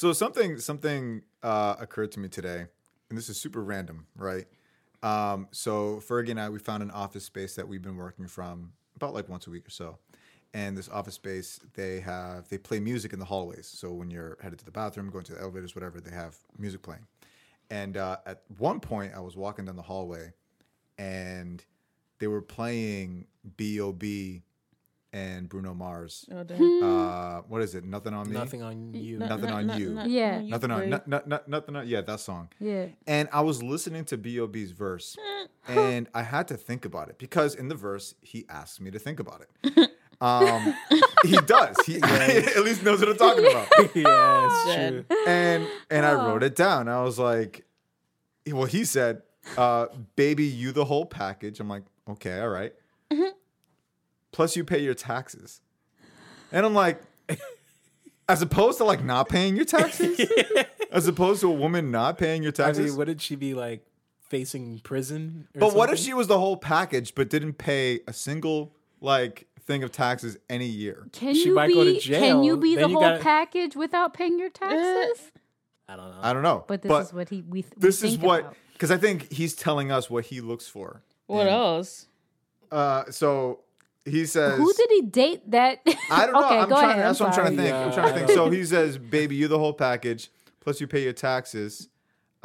So something something uh, occurred to me today, and this is super random, right? Um, so Fergie and I, we found an office space that we've been working from about like once a week or so. And this office space, they have they play music in the hallways. So when you're headed to the bathroom, going to the elevators, whatever, they have music playing. And uh, at one point, I was walking down the hallway, and they were playing B.O.B. and Bruno Mars. Oh, damn. Uh, what is it? Nothing on me. Nothing on you. No- Nothing no- on no- you. no- Yeah. Nothing on, no, no, nothing on. Yeah, that song. Yeah. And I was listening to B.O.B.'s verse, and I had to think about it because in the verse he asks me to think about it. Um, he does. He at least knows what I'm talking about. yeah, it's true. And and I Oh. wrote it down. I was like, well, he said, uh, "Baby, you the whole package." I'm like, okay, all right. Plus, you pay your taxes, and I'm like, as opposed to like not paying your taxes, as opposed to a woman not paying your I taxes. mean, wouldn't she be like facing prison? or But what if she was the whole package but didn't pay a single like thing of taxes any year? Can She you might be? go to Can you be the you whole gotta- package without paying your taxes? I don't know. I don't know. But this is what he we. we this is think what because I think he's telling us what he looks for. What And, else? Uh, so he says, Who did he date? That I don't know. okay, I'm go trying. ahead. That's I'm what I'm trying to sorry. think. I'm trying to think. So he says, "Baby, you the whole package, plus you pay your taxes."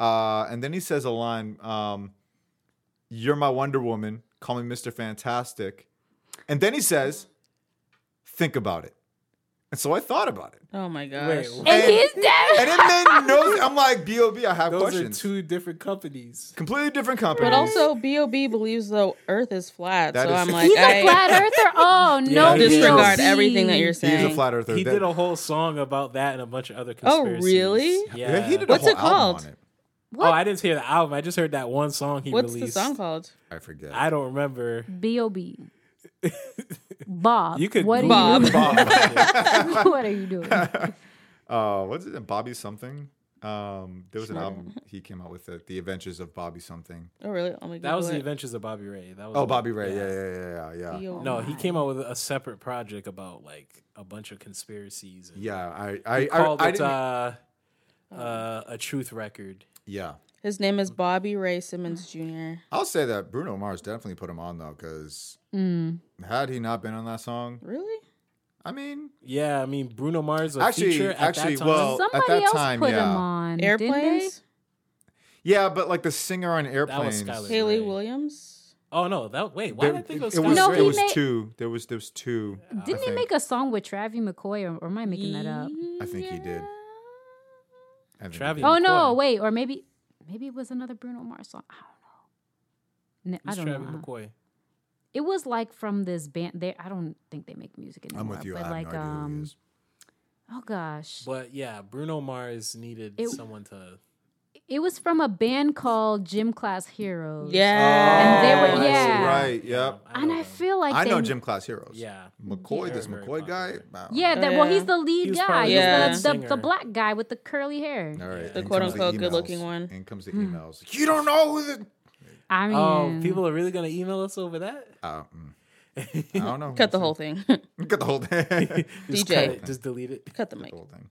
Uh, and then he says a line, um, "You're my Wonder Woman. Call me Mister Fantastic." And then he says, "Think about it." And so I thought about it, Oh my gosh. Wait, And, And- he's dead. and it made no. I'm like, "Bob, I have questions. Those questions." are two different companies. completely different companies. But also, B.O.B. believes the Earth is flat. That so is- I'm like, He's I a flat earther. Oh no! he disregard everything that you're saying. he's a flat earther. He did a whole song about that and a bunch of other oh, conspiracies. Oh, really? Yeah. yeah, he did What's a it whole album called? on it. Oh, I didn't hear the album. I just heard that one song he What's released. What's the song called? I forget. I don't remember. B.O.B. Bob. You could What are Bob. you? Bob. what are you doing? uh, what's it? Bobby something. Um, there was an album he came out with it, The Adventures of Bobby something. Oh, really? Oh my god. That was the. Adventures of Bobby Ray. That was Oh, a- Bobby Ray. Yeah, yeah, yeah, yeah, yeah. B.O.B.. No, he came out with a separate project about like a bunch of conspiracies. And Yeah, I, I, he I, called I it didn't. uh, uh, a truth record. yeah, His name is Bobby Ray Simmons Jr. I'll say that Bruno Mars definitely put him on though, because Mm. had he not been on that song, Really? I mean, Yeah, I mean Bruno Mars a Actually- feature at actually, that time. well, at that else time, put yeah. him on. Airplanes? yeah, but like the singer on was airplanes. Skylar. Hayley Right. Williams? oh no, that wait, why There, did I think it was? it was, No, Skylar it he was made- two. There was there was two. Didn't he make a song with Travis McCoy, or, or am I making that up? I think he did. I think Travis did. Oh no, McCoy. wait, or maybe maybe it was another Bruno Mars song. I don't know. N- I Who's don't Travis know. McCoy? It was like from this band. They I don't think they make music anymore. I'm with you. I But have like no idea who he um, is. oh gosh, But yeah, Bruno Mars needed It- someone to. It was from a band called Gym Class Heroes. Yeah. And they were- Oh, yeah. right. Yep. and I feel like I they, know Gym Class Heroes. Yeah, McCoy, Yeah. this Very McCoy guy. Wow. Yeah, Oh, that, well, he's the lead He guy. probably He's the the, the, black guy with the curly hair. All right. The quote unquote good looking one. And comes the emails. You don't know who the. I mean, Oh, people are really gonna email us over that? Uh, mm. I don't know. Cut the whole thing. Cut the whole thing. Just DJ. cut just delete it. Cut the the whole thing.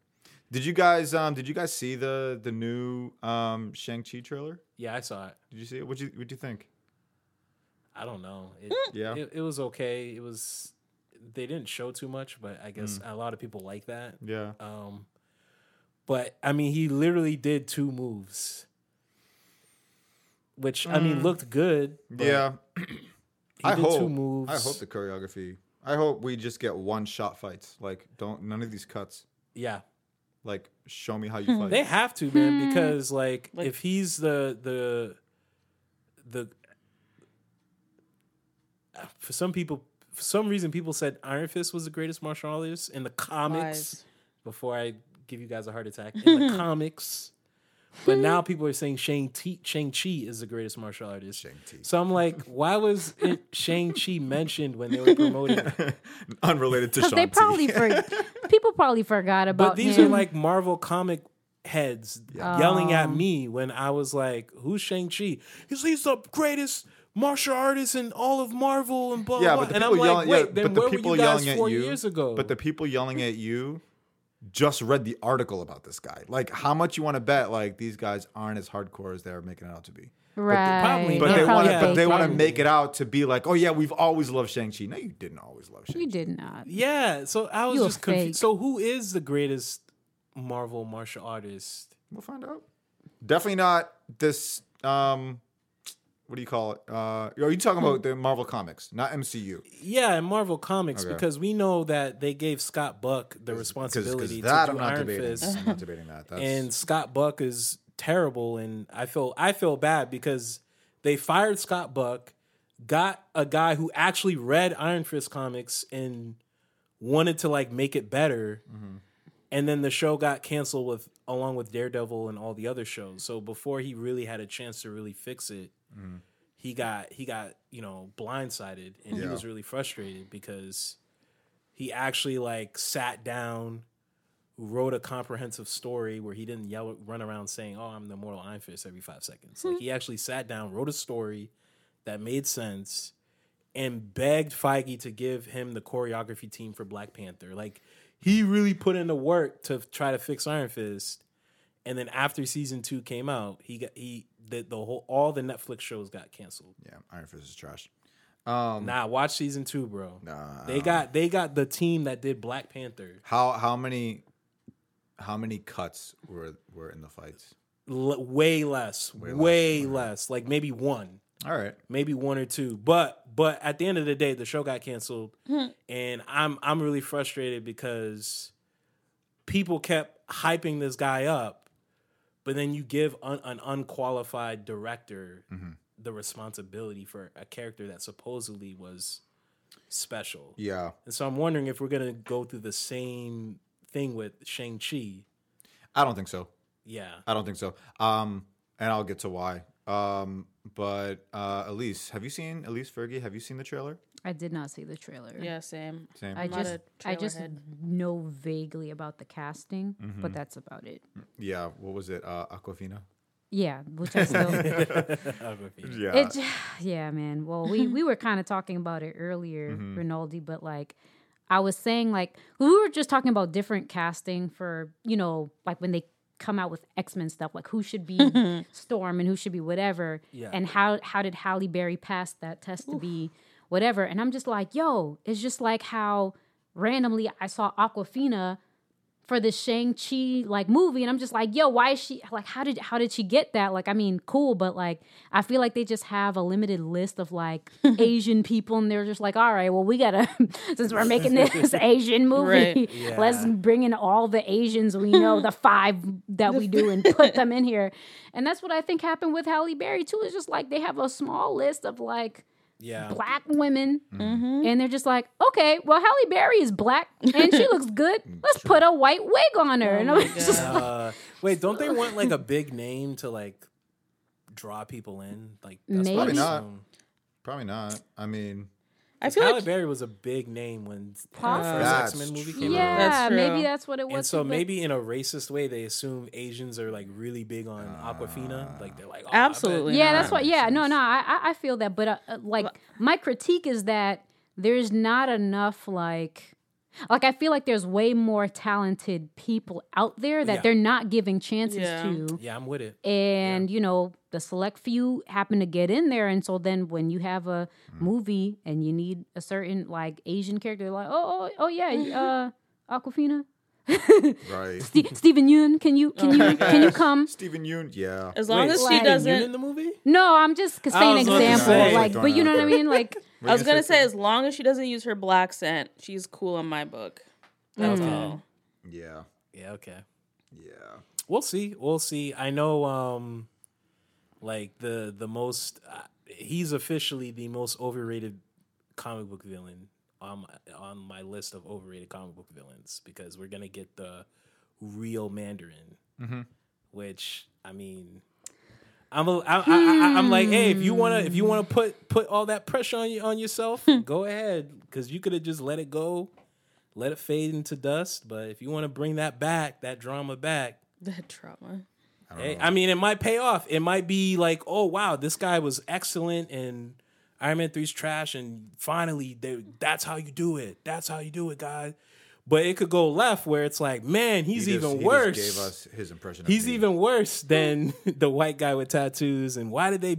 Did you guys um did you guys see the the new um Shang Chi trailer? Yeah, I saw it. Did you see it? What'd you what'd you think? I don't know. It, Yeah. it, it was okay. It was. They didn't show too much, but I guess Mm. a lot of people like that. Yeah. Um, but I mean, he literally did two moves, which I mean looked good. but Mm. yeah. he I did hope two moves. I hope the choreography. I hope we just get one shot fights. Like don't none of these cuts. yeah, Like show me how you hmm. fight. they have to, man, hmm. because like, Like- if he's the the the for some people, for some reason, people said Iron Fist was the greatest martial artist in the comics. Lies. Before I give you guys a heart attack, in the comics. But hmm. now people are saying Shang Chi, Shang Chi is the greatest martial artist. Shang-Chi. So I'm like, why was it Shang Chi mentioned when they were promoting? Unrelated to because they Shang-Chi. probably for, people probably forgot about. But these him. are like Marvel comic heads yelling at oh. me when I was like, "Who's Shang Chi? He's he's the greatest martial artist in all of Marvel and blah Yeah, blah." but the and people I'm like, yelling, "Wait, yeah, then but the where people were you guys yelling four at you, years ago?" But the people yelling at you just read the article about this guy. Like, how much you want to bet? Like, these guys aren't as hardcore as they're making it out to be. Right. probably But they want to. But they want to it. make it out to be like, oh yeah, we've always loved Shang Chi. No, you didn't always love Shang You Chi. did not. Yeah, so I was You a just confused. So who is the greatest Marvel martial artist? We'll find out. Definitely not this. Um, what do you call it? Uh, are you talking about the Marvel comics, not MCU? Yeah, Marvel Comics Okay. because we know that they gave Scott Buck the responsibility that to I'm not Iron debating. Fist. I'm not debating that. That's, and Scott Buck is terrible and I feel I feel bad because they fired Scott Buck, got a guy who actually read Iron Fist comics and wanted to like make it better. And then the show got canceled with along with Daredevil and all the other shows. So before he really had a chance to really fix it, he got he got, you know, blindsided and he was really frustrated because he actually like sat down wrote a comprehensive story where he didn't yell, run around saying, "Oh, I'm the Immortal Iron Fist" every five seconds. Like he actually sat down, wrote a story that made sense, and begged Feige to give him the choreography team for Black Panther. Like he really put in the work to try to fix Iron Fist. And then after season two came out, he got he the, the whole all the Netflix shows got canceled. yeah, Iron Fist is trash. Um, Nah, watch season two, bro. Nah. They got they got the team that did Black Panther. how how many how many cuts were were in the fights? L- way less, way, less, like maybe one, All right. maybe one or two. But but at the end of the day, the show got canceled, and I'm I'm really frustrated because people kept hyping this guy up, but then you give un, an unqualified director the responsibility for a character that supposedly was special. Yeah. And so I'm wondering if we're gonna go through the same thing with Shang Chi. I don't think so. Yeah. I don't think so. Um, and I'll get to why. Um, but uh, Elise, have you seen Elise Fergie? Have you seen the trailer? I did not see the trailer. Yeah, same. Same. I I'm not just a I just head. know vaguely about the casting, Mm-hmm. but that's about it. yeah. What was it? Uh, Awkwafina. Yeah, which I still Yeah. it yeah, man. Well, we we were kind of talking about it earlier, Mm-hmm. Rinaldi, but like I was saying like we were just talking about different casting for, you know, like when they come out with X-Men stuff, like who should be Storm and who should be whatever. Yeah. And how how did Halle Berry pass that test to be whatever? And I'm just like, yo, it's just like how randomly I saw Awkwafina for the Shang-Chi like movie and I'm just like, yo, why is she like how did how did she get that? Like I mean, cool, but like I feel like they just have a limited list of like Asian people and they're just like, all right, well we gotta since we're making this Asian movie, Right. Yeah. let's bring in all the Asians we know, the five that we do and put them in here. And that's what I think happened with Halle Berry too. It's just like they have a small list of like yeah. black women, Mm-hmm. and they're just like, okay, well, Halle Berry is black and she looks good. Let's put a white wig on her. and Oh I'm just God. Uh, wait, don't they want like a big name to like draw people in? Like that's Maybe. Probably not. Probably not. I mean, I 'Cause feel Halle like Berry was a big name when the first That's X Men movie true. came out. yeah, That's true. maybe that's what it was. And so too, maybe in a racist way, they assume Asians are like really big on Awkwafina. Like they're like, oh, Absolutely. yeah, that's what. Yeah, no, no, I, I- I feel that, but uh, uh, like my critique is that there's not enough like. Like I feel like there's way more talented people out there that Yeah. they're not giving chances Yeah. to. Yeah, I'm with it. and you know the select few happen to get in there and so then when you have a movie and you need a certain like asian character like oh oh, oh yeah uh awkwafina right. Ste- Steven Yeun, can you can Oh you can you come? Steven Yeun. Yeah. As long Wait, as she Like- doesn't. in the movie. No, I'm just I saying was about to example. say. like, but you know what I mean? Like, What I was gonna say, say? as long as she doesn't use her black scent, she's cool in my book. That's Okay. all. Yeah. Yeah. Okay. Yeah. We'll see. We'll see. I know. Um, like the the most. Uh, he's officially the most overrated comic book villain on my, on my list of overrated comic book villains because we're gonna get the real Mandarin, mm-hmm. which I mean. I'm a, I, I, I, I'm like, hey, if you wanna if you wanna hmm. put put all that pressure on you on yourself, go ahead, because you could have just let it go, let it fade into dust. But if you want to bring that back, that drama back, That trauma. Hey, I mean, it might pay off. It might be like, oh wow, this guy was excellent, and Iron Man 3's trash, and finally, they, that's how you do it. That's how you do it, guys. But it could go left where it's like, man, he's He just- even he just worse. gave us his impression. Of He's me. even worse than the white guy with tattoos. And why did they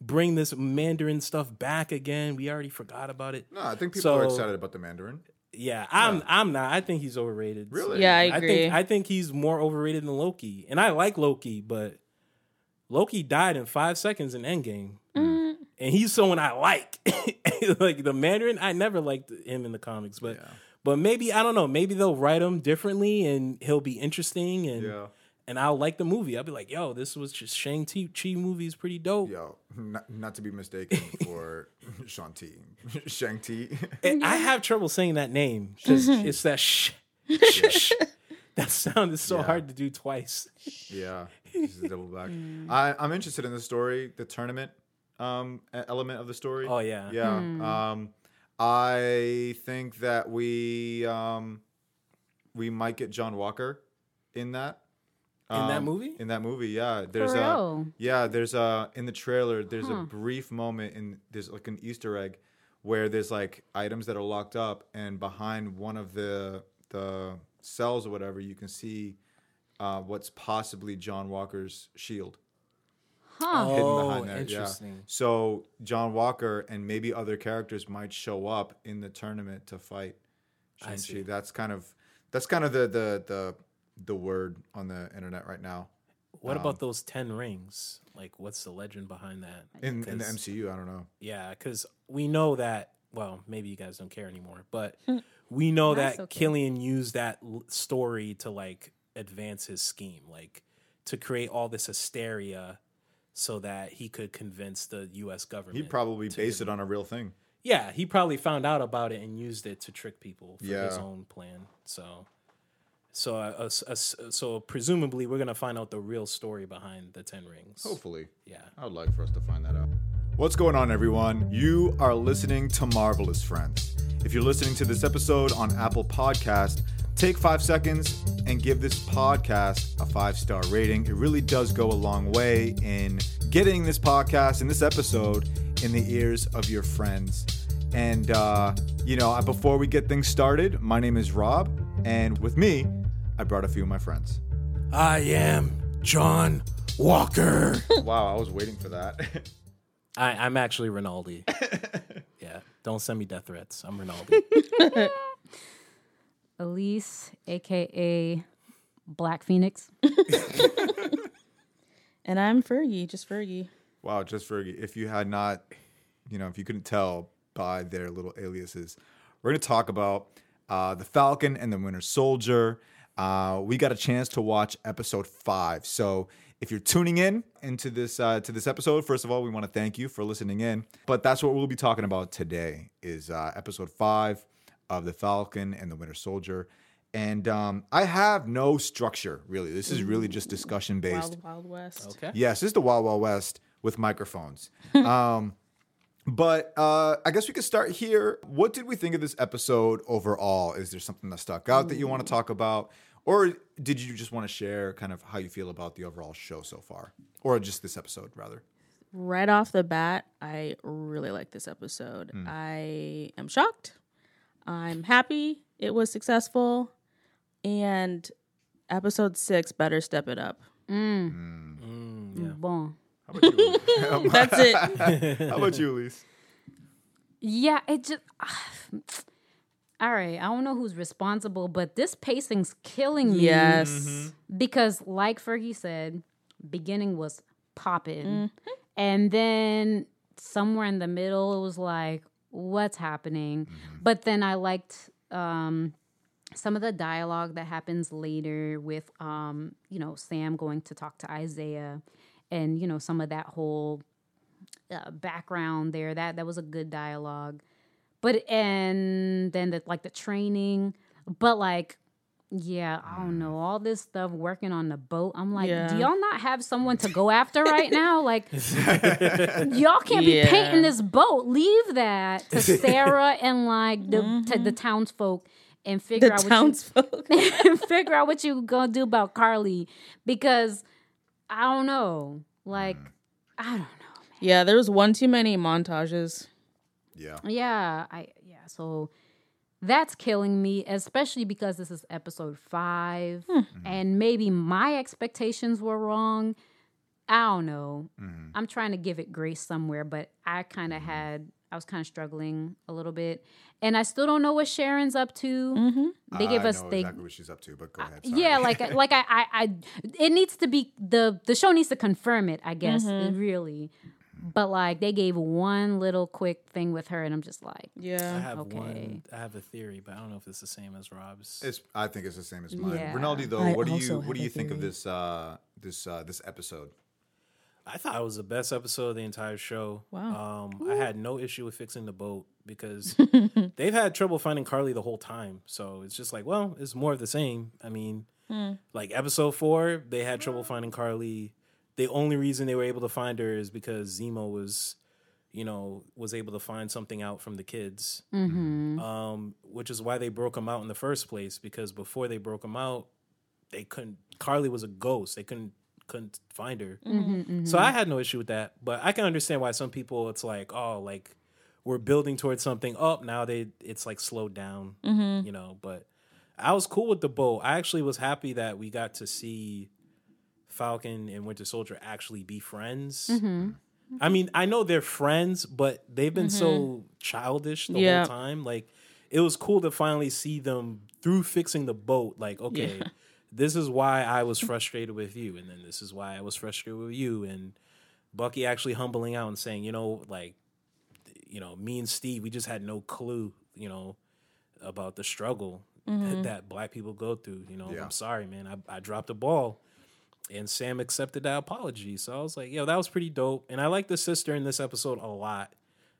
bring this Mandarin stuff back again? We already forgot about it. No, I think people So- are excited about the Mandarin. Yeah, I'm I'm not. I think he's overrated. Really? Yeah, I I agree. think I think he's more overrated than Loki. And I like Loki, but Loki died in five seconds in Endgame. Mm. And he's someone I like. like the Mandarin, I never liked him in the comics, but Yeah. but maybe I don't know, maybe they'll write him differently and he'll be interesting and Yeah. and I'll like the movie. I'll be like, yo, this was just Shang Chi movie is pretty dope. Yo, not, not to be mistaken for Shanti, Shang Ti. I have trouble saying that name because it's that sh, sh, sh. That sound is so Yeah. hard to do twice. yeah, just a double back. I, I'm interested in the story, the tournament um, element of the story. Oh yeah, Yeah. Um, I think that we um, we might get John Walker in that. In that Um, movie? In that movie, yeah. There's a real? yeah. There's a in the trailer. There's a brief moment in there's like an Easter egg where there's like items that are locked up, and behind one of the the cells or whatever, you can see uh, what's possibly John Walker's shield Huh. hidden Oh, behind there. interesting. Yeah. So John Walker and maybe other characters might show up in the tournament to fight I Shang-Chi. That's kind of that's kind of the the the the word on the internet right now. What Um, about those ten rings? Like, what's the legend behind that? In in the 'Cause- MCU, I don't know. Yeah, because we know that. Well, maybe you guys don't care anymore, but we know That's that okay. Killian used that l- story to like advance his scheme, like to create all this hysteria, so that he could convince the U.S. government. He'd probably to base it on a real thing. Yeah, he probably found out about it and used it to trick people for his own plan. So, so, uh, uh, uh, s- so presumably, we're gonna find out the real story behind the Ten Rings. Hopefully. Yeah. I would like for us to find that out. What's going on, everyone? You are listening to Marvelous Friends. If you're listening to this episode on Apple Podcast, take five seconds and give this podcast a five star rating. It really does go a long way in getting this podcast and this episode in the ears of your friends. And, uh, you know, before we get things started, my name is Rob, and with me, I brought a few of my friends. I am John Walker. wow, I was waiting for that. I, I'm actually Rinaldi. yeah, don't send me death threats. I'm Rinaldi. Elise, aka Black Phoenix. And I'm Fergie, just Fergie. Wow, just Fergie. If you had not, you know, if you couldn't tell by their little aliases, we're going to talk about uh, the Falcon and the Winter Soldier. Uh, we got a chance to watch episode five. So if you're tuning in into this uh, to this episode, first of all, we want to thank you for listening in. But that's what we'll be talking about today is uh, episode five of the Falcon and the Winter Soldier. And um, I have no structure really. This is really just discussion based. Wild Wild West. Okay. Yes, this is the Wild Wild West with microphones. um, but uh, I guess we could start here. What did we think of this episode overall? Is there something that stuck out that you want to talk about? Or did you just want to share kind of how you feel about the overall show so far? Or just this episode, rather? Right off the bat, I really like this episode. Hmm. I am shocked. I'm happy it was successful. And episode six better step it up. Mm. Mm. Mm, bon. How about you? That's it. how about you, Elise? Yeah, it just. all right, I don't know who's responsible, but this pacing's killing me. yes. Mm-hmm. Because, like Fergie said, beginning was popping, mm-hmm. and then somewhere in the middle, it was like, "What's happening?" But then I liked um, some of the dialogue that happens later with, um, you know, Sam going to talk to Isaiah, and you know, some of that whole uh, background there. That that was a good dialogue. But and then the like the training, but like yeah, I don't know mm. all this stuff working on the boat. I'm like, Yeah. do y'all not have someone to go after right now? Like, y'all can't be Yeah. painting this boat. Leave that to Sarah and like the to the mm-hmm. townsfolk and figure The out what townsfolk. you and figure out what you gonna do about Carly because I don't know. Like, mm. I don't know. yeah, there was one too many montages. Yeah. Yeah, I yeah. So That's killing me, especially because this is episode five, Hmm. and maybe my expectations were wrong. I don't know. Mm-hmm. I'm trying to give it grace somewhere, but I kind of had, I was kind of struggling a little bit, and I still don't know what Sharon's up to. They give I us know they exactly what she's up to, but go ahead. sorry. yeah, like like I, I I it needs to be the the show needs to confirm it, I guess, really. But like they gave one little quick thing with her and I'm just like, I Yeah. have Okay. one. I have a theory, but I don't know if it's the same as Rob's. It's. I think it's the same as mine. Yeah. Rinaldi, though, I what do you what do you think of this uh, this uh, this episode? I thought it was the best episode of the entire show. Wow. Um, I had no issue with fixing the boat because they've had trouble finding Carly the whole time. So it's just like, well, it's more of the same. I mean, like episode four, they had trouble finding Carly. The only reason they were able to find her is because Zemo was, you know, was able to find something out from the kids. Mm-hmm. Um, which is why they broke him out in the first place. Because before they broke him out, they couldn't. Carly was a ghost. They couldn't couldn't find her. Mm-hmm, mm-hmm, so I had no issue with that, but I can understand why some people it's like, oh, like we're building towards something up now. They it's like slowed down, you know. But I was cool with the boat. I actually was happy that we got to see Falcon and Winter Soldier actually be friends. Mm-hmm. I mean, I know they're friends, but they've been so mm-hmm. childish the Yeah. whole time. Like, it was cool to finally see them through fixing the boat. Like, okay, Yeah. this is why I was frustrated with you, and then this is why I was frustrated with you, and Bucky actually humbling out and saying, you know, like, you know, me and Steve, we just had no clue, you know, about the struggle mm-hmm. that black people go through. You know, Yeah. I'm sorry, man, I, I dropped the ball and Sam accepted that apology. So I was like, yo, that was pretty dope. And I like the sister in this episode a lot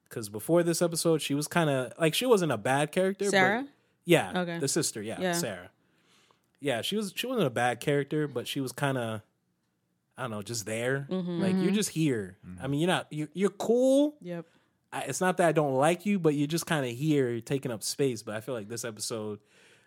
because before this episode, she was kind of like she wasn't a bad character. but- Sarah? yeah. Okay. The sister. Yeah, Yeah. Sarah. Yeah, she was. She wasn't a bad character, but she was kind of, I don't know, just there. Mm-hmm. Like you're just here. I mean, you're not. You're, you're cool. Yep. I, it's not that I don't like you, but you're just kind of here, taking up space. But I feel like this episode,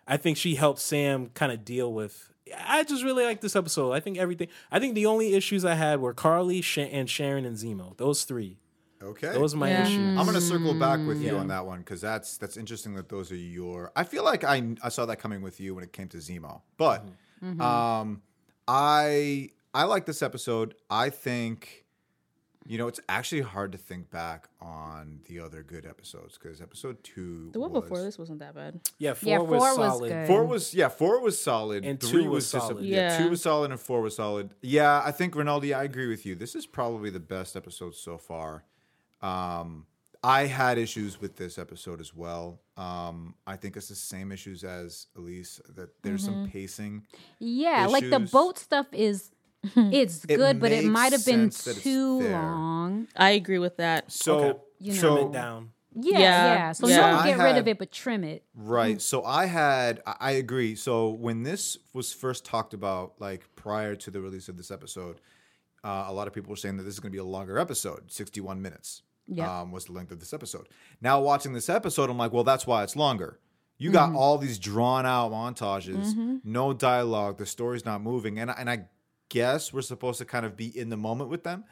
I think she helped Sam kind of deal with. I just really like this episode. I think everything. I think the only issues I had were Carly Sha- and Sharon and Zemo. Those three. Okay. Those are my Yeah. issues. I'm gonna circle back with you Yeah. on that one because that's that's interesting that those are your. I feel like I I saw that coming with you when it came to Zemo, but um, I I like this episode. I think, you know, it's actually hard to think back on the other good episodes because episode two, The one was, before this wasn't that bad. Yeah, four Yeah, was four was solid. good. Four was yeah, four was solid, And three two was just solid. yeah, Yeah. two was solid and four was solid. Yeah, I think Rinaldi, I agree with you. This is probably the best episode so far. Um, I had issues with this episode as well. Um, I think it's the same issues as Elise. That there's some pacing. Yeah, like the boat stuff is it's It good, but it might have been sense that it's too long. I agree with that. So Okay. You Trim so it down. Yeah, Yeah, yeah. So yeah. don't I get rid of it, but trim it. Right. So I had, I I agree. So when this was first talked about, like prior to the release of this episode, uh, a lot of people were saying that this is going to be a longer episode, 61 minutes Yeah. um, was the length of this episode. Now watching this episode, I'm like, well, that's why it's longer. You got all these drawn out montages, no dialogue, the story's not moving. And, and I guess we're supposed to kind of be in the moment with them.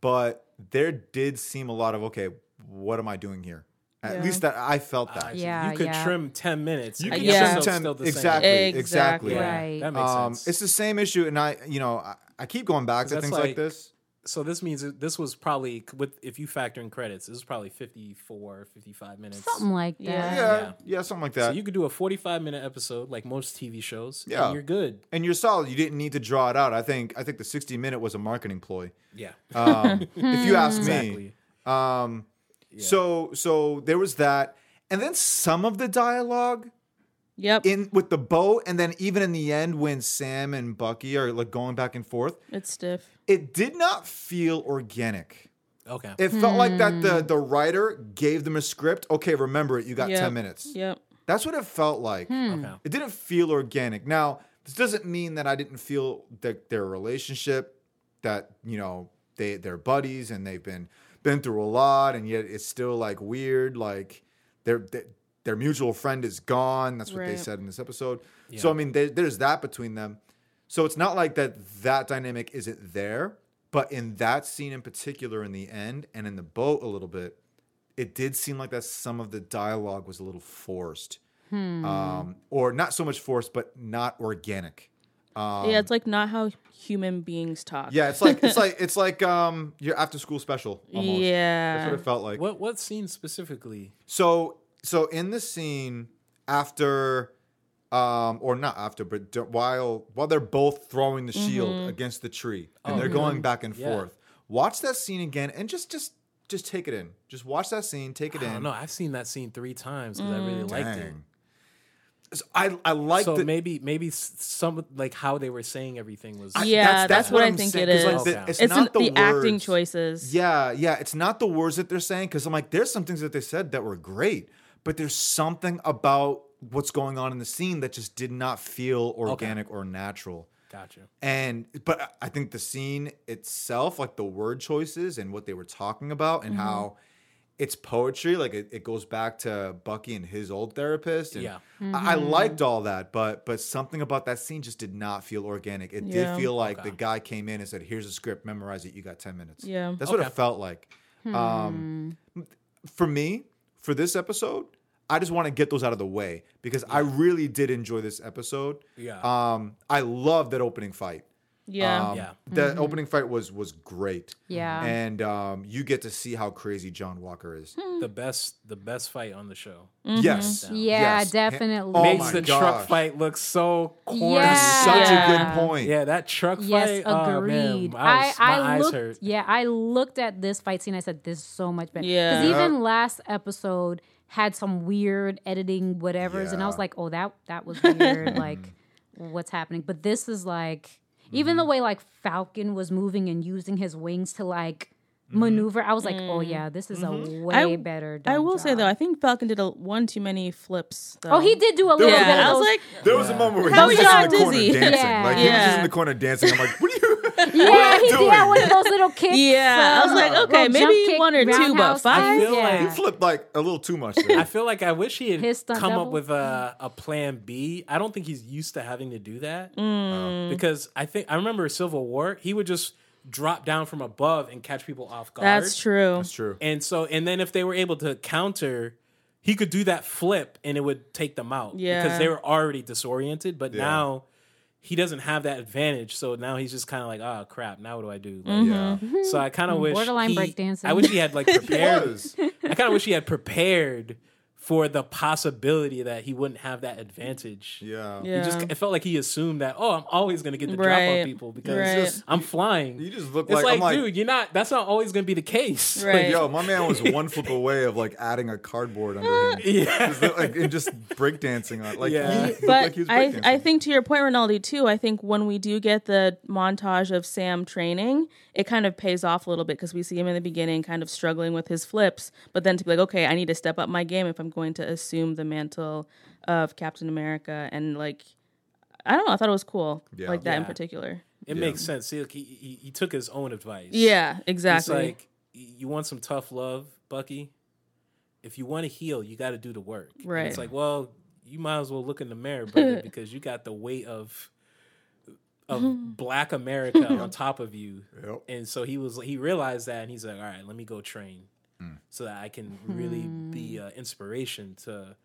But there did seem a lot of, okay, what am I doing here? At Yeah. least that I felt that. I- Yeah, you could yeah. trim ten minutes. You and can Yeah. trim 10 still the same. exactly, Exactly. exactly. Yeah, Right. that makes Um, sense. it's the same issue, and I, you know, I, I keep going back to things like, like- this. So this means this was probably with if you factor in credits, this was probably 54, 55 minutes. Something like that. Yeah. Yeah, Yeah. yeah, something like So that. you could do a 45 minute episode like most TV shows. Yeah. And you're good. and you're solid. You didn't need to draw it out. I think, I think the 60 minute was a marketing ploy. Yeah. Um, if you ask exactly. me. Um, so, so there was that, and then some of the dialogue Yep. in with the boat, and then even in the end when Sam and Bucky are like going back and forth, it's stiff. It did not feel organic. Okay. It felt like that the hmm. the writer gave them a script. Okay, remember it. You got Yep. ten minutes. Yep. That's what it felt like. Hmm. okay. It didn't feel organic. Now, this doesn't mean that I didn't feel that their relationship, that you know they they're buddies and they've been been through a lot, and yet it's still like weird. Like their their, their mutual friend is gone. That's what they said in this episode. So I mean, there, there's that between them. So it's not like that that dynamic isn't there, but in that scene in particular, in the end and in the boat a little bit, it did seem like that some of the dialogue was a little forced. um, or not so much forced, but not organic. Um, yeah, it's like not how human beings talk. yeah, it's like it's like it's like um, your after school special. Almost. Yeah, that's what it felt like. What what scene specifically? So so in the scene after um or not after but d- while while they're both throwing the shield against the tree and they're going back and Yeah. forth. Watch that scene again and just just just take it in. Just watch that scene, take it I in. don't. I've seen that scene three times because I really liked it. So I I like so the maybe maybe some like how they were saying everything was I- Yeah, that's what I I'm think saying, it 'cause, like, is. the- it's, It's not the, the, acting words. choices. Yeah, yeah. It's not the words that they're saying because I'm like, there's some things that they said that were great, but there's something about what's going on in the scene that just did not feel organic or natural. gotcha. And but I think the scene itself, like the word choices and what they were talking about, and mm-hmm. how it's poetry, like it, it goes back to Bucky and his old therapist. And Yeah. I, I mm-hmm. liked all that, but but something about that scene just did not feel organic. It Yeah. did feel like Okay. the guy came in and said, "Here's a script, memorize it. You got ten minutes." Yeah. that's what it felt like. Um, hmm. for me, for this episode, I just want to get those out of the way because I really did enjoy this episode. Yeah. Um, I love that opening fight. Yeah. Um, Yeah. The opening fight was was great. Yeah. And um, you get to see how crazy John Walker is. the best the best fight on the show. Yes. Yeah, Yes. definitely. Oh Makes my the gosh. truck fight look so corny. Yeah. That's such a good point. Yeah, that truck Yes, fight. Oh, man, agreed. I, I, was, my I, eyes looked. hurt. Yeah, I looked at this fight scene. I said, "This is so much better." Yeah. Because even last episode had some weird editing, whatever's, and I was like, "Oh, that that was weird." like, what's happening? But this is like, even the Mm-hmm. way like Falcon was moving and using his wings to like Mm-hmm. maneuver, I was like, "Oh yeah, this is a way I- better." I done will say though, I think Falcon did a one too many flips. Though. Oh, he did do a little bit. Yeah, of I was like, There was a moment where How he was just in the corner dancing. Yeah. Like he was just in the corner dancing. I'm like, what are you? Yeah, he doing? did one of those little kicks. Yeah, I was like, uh, okay, little maybe jump kick, one or two, but five? I things, feel like- He flipped like a little too much. There. I feel like I wish he had come double? up with a, a plan B. I don't think he's used to having to do that Mm. because I think I remember Civil War. He would just drop down from above and catch people off guard. that's true. That's true. And so, and then if they were able to counter, he could do that flip and it would take them out Yeah. because they were already disoriented. But Yeah. now he doesn't have that advantage. So now he's just kind of like, oh crap, now what do I do? Like, Mm-hmm. Yeah. Mm-hmm. So I kind of mm-hmm. wish Borderline he- breakdancing. I wish he had like He prepared. I kind of wish he had prepared for the possibility that he wouldn't have that advantage. Yeah. Yeah. He just it felt like he assumed that oh I'm always gonna get the drop on people because Right. just- I'm flying. You just look it's like, like, I'm like, dude, you're not. That's not always gonna be the case. Right. yo, my man was one flip away of like adding a cardboard under him. Yeah. Just look like and just breakdancing on. Like, Yeah. he But like he was I. I think to your point, Rinaldi, too, I think when we do get the montage of Sam training, it kind of pays off a little bit because we see him in the beginning kind of struggling with his flips, but then to be like, okay, I need to step up my game if I'm going to assume the mantle of Captain America. And like, I don't know, I thought it was cool, Yeah. like that in particular. It Yeah. makes sense. See, like, he, he he took his own advice. Yeah, exactly. It's like you want some tough love, Bucky. If you want to heal, you got to do the work. And Right. it's like, well, you might as well look in the mirror, brother, because you got the weight of of Black America on top of you. Yep. And so he was he realized that, and he's like, all right, let me go train, so that I can really be uh, inspiration to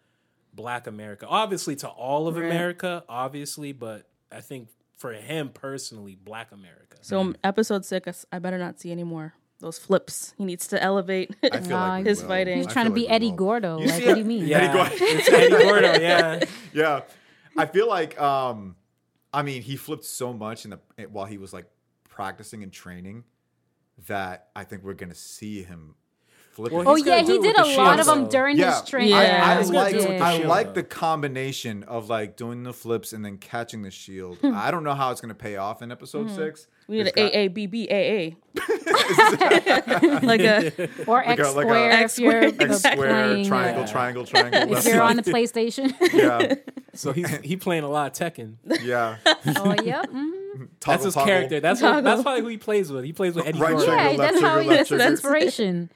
Black America. Obviously, to all of Right. America, obviously, but I think for him personally, Black America. so um, episode six, I better not see any more those flips. He needs to elevate. I feel like we his will. fighting. He's trying to be like Eddie will. Gordo. You like, see what do you mean? Yeah, Eddie Gordo. it's Eddie Gordo. Yeah, yeah i feel like um i mean he flipped so much in the while he was like practicing and training that i think we're gonna see him flip Well, Oh yeah, he did a lot of them though. during yeah, his training. I, Yeah. I He's gonna like do it with the I like the combination of like doing the flips and then catching the shield. Hmm. I don't know how it's gonna pay off in episode Mm-hmm. six. we need It's an AABBAA. like a or Like X a- like a square X if you're square. X square, playing, triangle, triangle, triangle. If you're on the PlayStation. yeah, so he's he playing a lot of Tekken. yeah. oh yeah. mhm. That's his toggle. character. That's what, that's probably who he plays with. He plays with Eddie Right Gordo. trigger, Yeah, left that's how he gets his inspiration.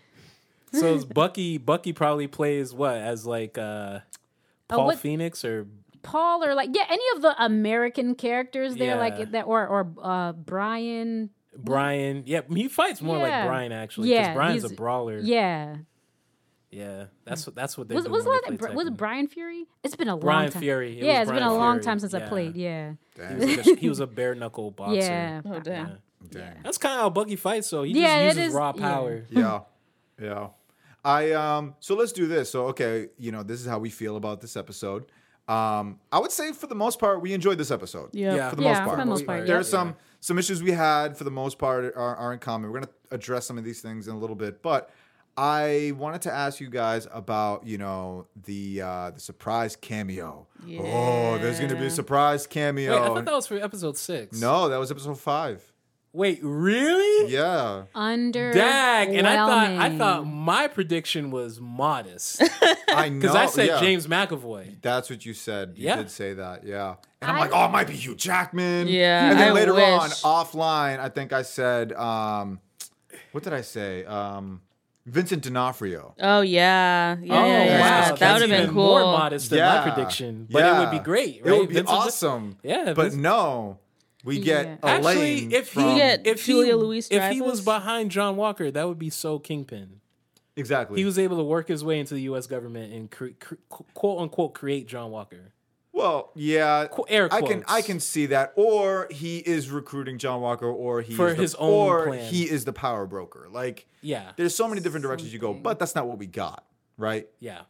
So it's Bucky Bucky probably plays what as like uh Paul what- Phoenix or Paul or like yeah, any of the American characters there, Yeah. like that, or or uh, Bryan. Bryan. Yeah, he fights more Yeah. like Bryan actually. Yeah, Yeah, Bryan's a brawler. Yeah, Yeah, that's what that's what they Was was when that they play Bri- was it Bryan Fury? It's been a long Bryan time. Fury. It yeah, was it's been a Bryan long time since I played. Yeah, He was, like a, he was a bare knuckle boxer. yeah. Oh damn. Yeah. Dang. That's kind of how Bucky fights, so he Yeah, just uses is- raw yeah. power. yeah yeah i um so let's do this so okay you know this is how we feel about this episode um i would say for the most part we enjoyed this episode Yep. Yeah. for the Yeah, most for part, the most part, there yeah. are some some issues we had for the most part are, are in common we're going to address some of these things in a little bit but I wanted to ask you guys about, you know, the uh the surprise cameo. Oh, there's going to be a surprise cameo. Wait, I thought that was for episode six. no, that was episode 5. Wait, really? Yeah. Under Dag, and I thought I thought my prediction was modest I know. because I said yeah. James McAvoy. That's what you said. You Yeah. did say that. Yeah. And I'm I- like, oh, it might be Hugh Jackman. Yeah, And then I later on, wish. offline, I think I said, um, what did I say? Um, Vincent D'Onofrio. Oh yeah, yeah, oh yeah, yeah. wow, that that's would have been cool. more modest than yeah. my prediction, but it would be great. It would be Vincent- awesome. Yeah, But Vincent- no, we get Yeah. Elaine. Actually, if he from, We get if Julia he, Louis if he was behind John Walker, that would be so kingpin. exactly. He was able to work his way into the U.S. government and cre- cre- quote unquote create John Walker. well, yeah. Qu- air I can. I can see that, or he is recruiting John Walker, or he For is the- his own or plan. he is the power broker. Like, Yeah, there's so many different directions you go, but that's not what we got, right? yeah.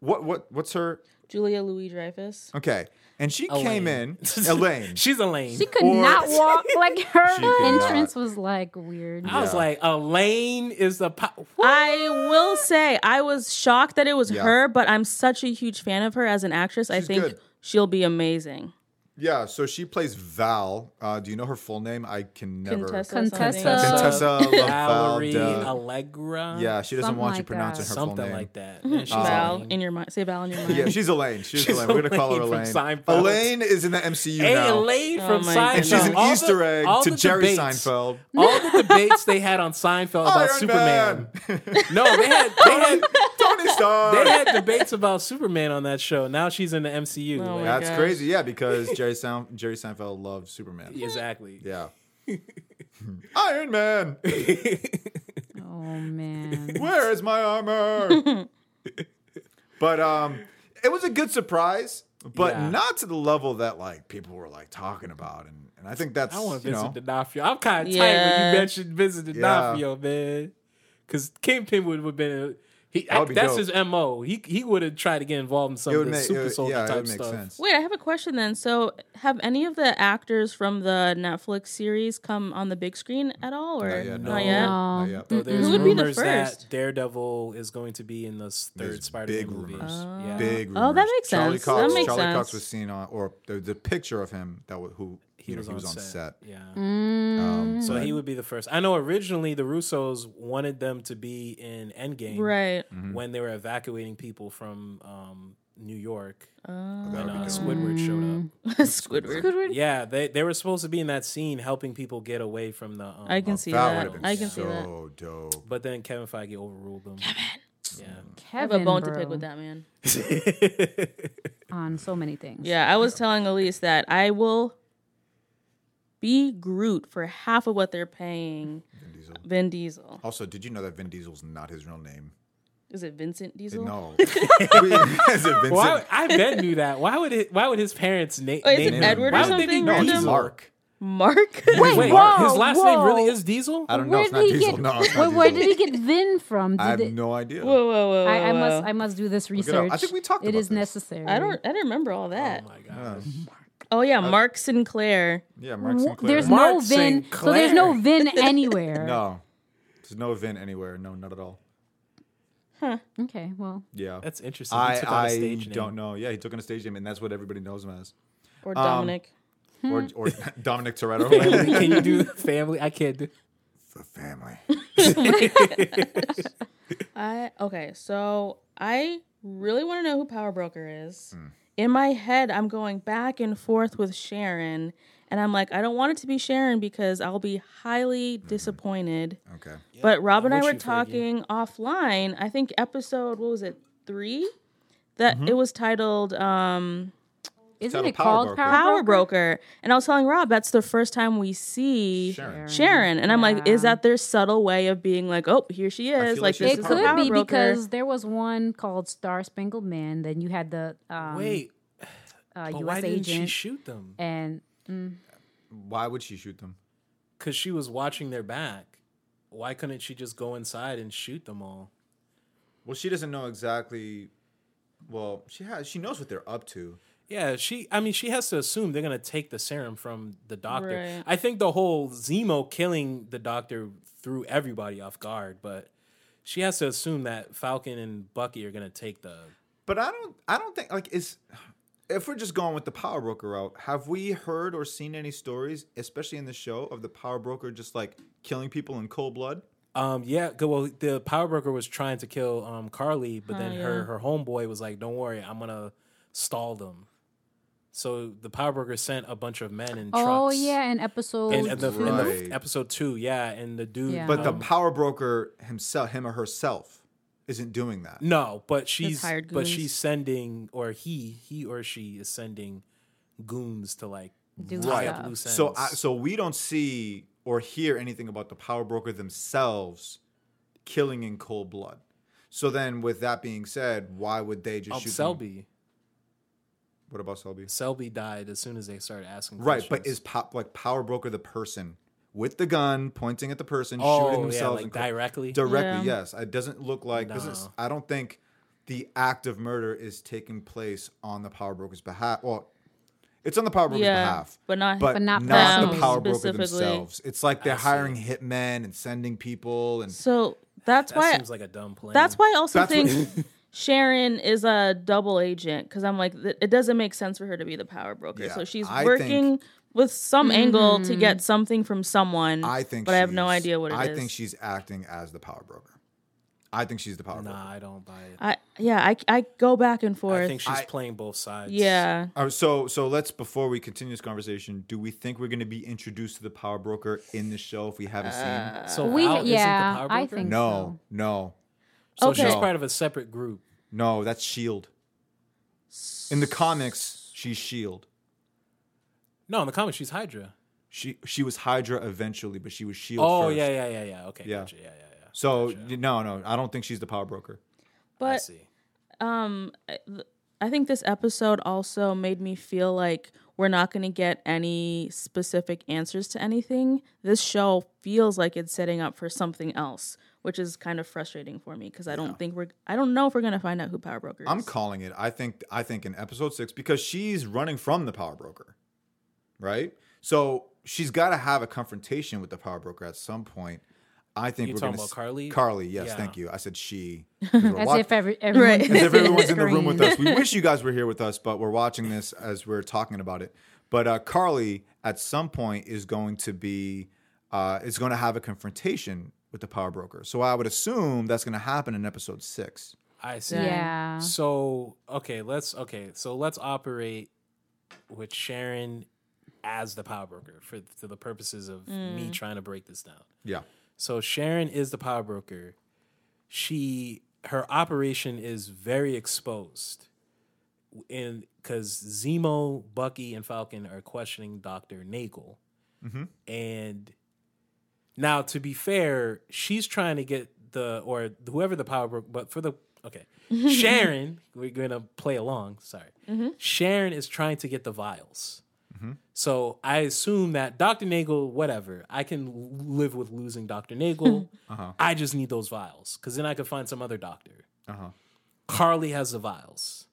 What what what's her? Julia Louis Dreyfus. Okay, and she came in, Elaine. Elaine. She's Elaine. She could Or- not walk like her She could entrance was like weird. I was like, Elaine is the. Po- I will say I was shocked that it was Yeah. her, but I'm such a huge fan of her as an actress. I think good. she'll be amazing. Yeah, so she plays Val. Uh, do you know her full name? I can never. Contessa. Contessa. something. Contessa Valerie Lavalda. Allegra. Yeah, she doesn't Something want you like pronouncing that. her full something name. like that. Man, she's Val Elaine. in your mind. Say Val in your mind. Yeah, she's Elaine. She's, She's Elaine. We're gonna call her Elaine from Elaine. Seinfeld. Elaine is in the MCU Hey, now, Elaine Oh from my Seinfeld. and she's an All the- Easter egg all to the Jerry debates- Seinfeld. All the debates they had on Seinfeld about Iron Superman. Man. No, they had they had Tony Stark. they had debates about Superman on that show. Now she's in the MCU. Oh Like, my That's gosh. crazy. Yeah, because Jerry Sein- Jerry Seinfeld loved Superman. exactly. Yeah. Iron Man, oh man. where is my armor? but um, it was a good surprise, but Yeah. not to the level that like people were like talking about, and, and I think that's I want you Vincent know D'Onofrio. I'm kind of tight when Yeah. you mentioned Vincent Yeah. D'Onofrio, man. Because Kingpin would have been. A, he, That would be that's dope. his mo. He he would have tried to get involved in some it of would the make super it, soldier yeah, it type would make stuff. sense. Wait, I have a question then. So, have any of the actors from the Netflix series come on the big screen at all, or Not yet. no. yet? Not yet. There's Who would be the rumors that first? Daredevil is going to be in the s- third There's Spider-Man big movie. rumors. Oh. Yeah. Big Oh, that rumors. makes Charlie sense. Cox, That makes Charlie Cox sense. was seen on, or the, the picture of him that was, who He you know, was, he on, was on set. set. Yeah. Um, So but- he would be the first. I know originally the Russos wanted them to be in Endgame Right. Mm-hmm. when they were evacuating people from um, New York that when uh, dope. Squidward showed up. Squidward. Squidward? Yeah, they they were supposed to be in that scene helping people get away from the. Um, I can see that that. would have been I can so see that. Oh, dope. But then Kevin Feige overruled them. Kevin. Yeah. Kevin, I have a bone to pick with that man. On so many things. Yeah, I was telling Elise that I will be Groot for half of what they're paying Vin Diesel. Vin Diesel. Also, did you know that Vin Diesel's not his real name? Is it Vincent Diesel? No. Is it Vincent? Why, I bet knew that. Why would it? Why would his parents na- Oh, is name it him? Edward or Why would they be something no, it's? Mark. Mark? Wait, Wait, whoa, his last name really is Diesel? I don't know. Where It's did not he Diesel. get? No, it's where, not where Diesel. did he get Vin from? Did I have it- no idea. whoa, whoa, whoa, whoa! I, I must. I must do this research. I think we talked It about is this. necessary. I don't. I don't remember all that. Oh my god. Oh yeah, uh, Mark Sinclair. Yeah, Mark Sinclair. There's Mark no Vin. So there's no Vin anywhere. no. There's no Vin anywhere. No, not at all. Huh. Okay. Well. Yeah. That's interesting. He I, took on a I stage name. don't know. Yeah, he took on a stage name, and that's what everybody knows him as. Or um, Dominic. Or, hmm. or Dominic Toretto. Can you do family? I can't do. For family. I okay, so I really want to know who Power Broker is. Hmm. In my head, I'm going back and forth with Sharon, and I'm like, I don't want it to be Sharon because I'll be highly disappointed. Okay. But Rob and I with were you, talking offline. I think episode what was it three? That Mm-hmm. it was titled um, isn't titled it Power called Broker. Power, Power Broker? Broker. And I was telling Rob that's the first time we see Sharon. Sharon. And I'm like, is that their subtle way of being like, oh, here she is. Like, like she's this It is could Power be Broker. because there was one called Star Spangled Man. Then you had the um, Wait, uh, but U.S. why didn't she shoot them? and Why would she shoot them? Because she was watching their back. Why couldn't she just go inside and shoot them all? Well, she doesn't know exactly. Well, she has. She knows what they're up to. Yeah, she. I mean, she has to assume they're gonna take the serum from the doctor. Right. I think the whole Zemo killing the doctor threw everybody off guard, but she has to assume that Falcon and Bucky are gonna take the. But I don't. I don't think like is. If we're just going with the power broker route, have we heard or seen any stories, especially in the show, of the power broker just like killing people in cold blood? Um. Yeah. Well, the power broker was trying to kill um Carly, but then Oh, her her homeboy was like, "Don't worry, I'm gonna stall them." So the power broker sent a bunch of men in trucks. oh yeah, in episode In, in the, in the episode two, yeah, and the dude. Yeah. But the um, power broker himself, him or herself, isn't doing that. No, but she's hired but she's sending or he he or she is sending goons to like Do tie stuff. up loose ends. So, I, so we don't see or hear anything about the power broker themselves killing in cold blood. So then, with that being said, why would they just Um, shoot them? Selby What about Selby? Selby died as soon as they started asking. Right, but is pop like power broker the person with the gun pointing at the person, oh shooting yeah, themselves like in directly? directly? Yeah. Yes, it doesn't look like because No. I don't think the act of murder is taking place on the power broker's behalf. Well, it's on the power broker's Yeah, behalf, but not- but, But not not, the power broker specifically. themselves. It's like they're hiring hitmen and sending people and So that's that why. seems like a dumb plan. That's why I also That's think what- Sharon is a double agent because I'm like, th- it doesn't make sense for her to be the power broker. Yeah, so she's I working think- with some angle to mm-hmm. get something from someone. I think, but I have no idea what it is. I think she's acting as the power broker. I think she's the power broker. Nah, I don't buy it. I yeah, I, I go back and forth. I think she's I- playing both sides. yeah, All right, so so let's before we continue this conversation, do we think we're going to be introduced to the power broker in the show if we haven't seen? So we Val isn't the yeah, power I broker? think No, no, So she's Okay. part of a separate group. no. That's Shield. In the comics, she's Shield. No, in the comics she's Hydra. She she was Hydra eventually, but she was Shield. Oh first. yeah, yeah, yeah, yeah. Okay, Yeah. gotcha. Yeah, yeah, yeah. So Gotcha. no, no, I don't think she's the power broker. I but see. um, I think this episode also made me feel like we're not going to get any specific answers to anything. This show feels like it's setting up for something else, which is kind of frustrating for me because I don't think we're. I don't know if we're going to find out who Power Broker is. I'm calling it. I think I think in episode six because she's running from the power broker, right? So she's got to have a confrontation with the power broker at some point. I think You we're talking going about Carly? Carly, yes, Yeah. thank you. I said she. we're As watch- if every everyone Right. as if everyone's in the room with us. We wish you guys were here with us, but we're watching this as we're talking about it. But uh, Carly, at some point, is going to be uh, is going to have a confrontation with the power broker. So I would assume that's going to happen in episode six. I see. Yeah. So okay, let's okay. So let's operate with Sharon as the power broker for for the purposes of me mm. trying to break this down. Yeah. So Sharon is the power broker. She her operation is very exposed. In because Zemo, Bucky, and Falcon are questioning Doctor Nagel, mm-hmm. and now to be fair, she's trying to get the or whoever the power broker, but for the okay, Sharon, we're gonna play along. Sorry, mm-hmm. Sharon is trying to get the vials. Mm-hmm. So I assume that Dr. Nagel, whatever, I can live with losing Dr. Nagel. Uh-huh. I just need those vials because then I could find some other doctor. Uh-huh. Carly has the vials.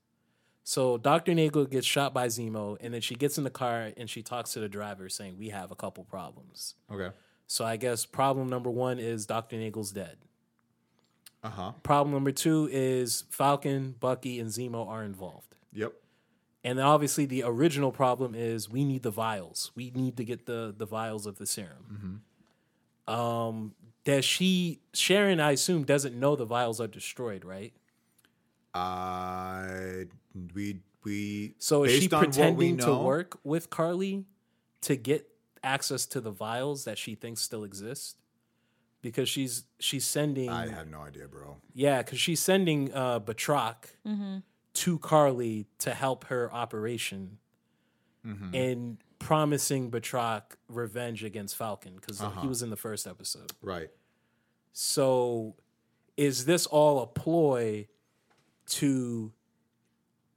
So Dr. Nagel gets shot by Zemo, and then she gets in the car and she talks to the driver saying, We have a couple problems. Okay. So I guess problem number one is Dr. Nagel's dead. Uh huh. Problem number two is Falcon, Bucky, and Zemo are involved. Yep. And then obviously the original problem is we need the vials. We need to get the the vials of the serum. Um, does she Sharon? I assume doesn't know the vials are destroyed, right? Uh, we we. So is she based on what we pretending to work with Carly to get access to the vials that she thinks still exist? Because she's she's sending I have no idea, bro. yeah, because she's sending uh Batroc to Carly to help her operation. and promising Batroc revenge against Falcon because he was in the first episode. Right. So, is this all a ploy to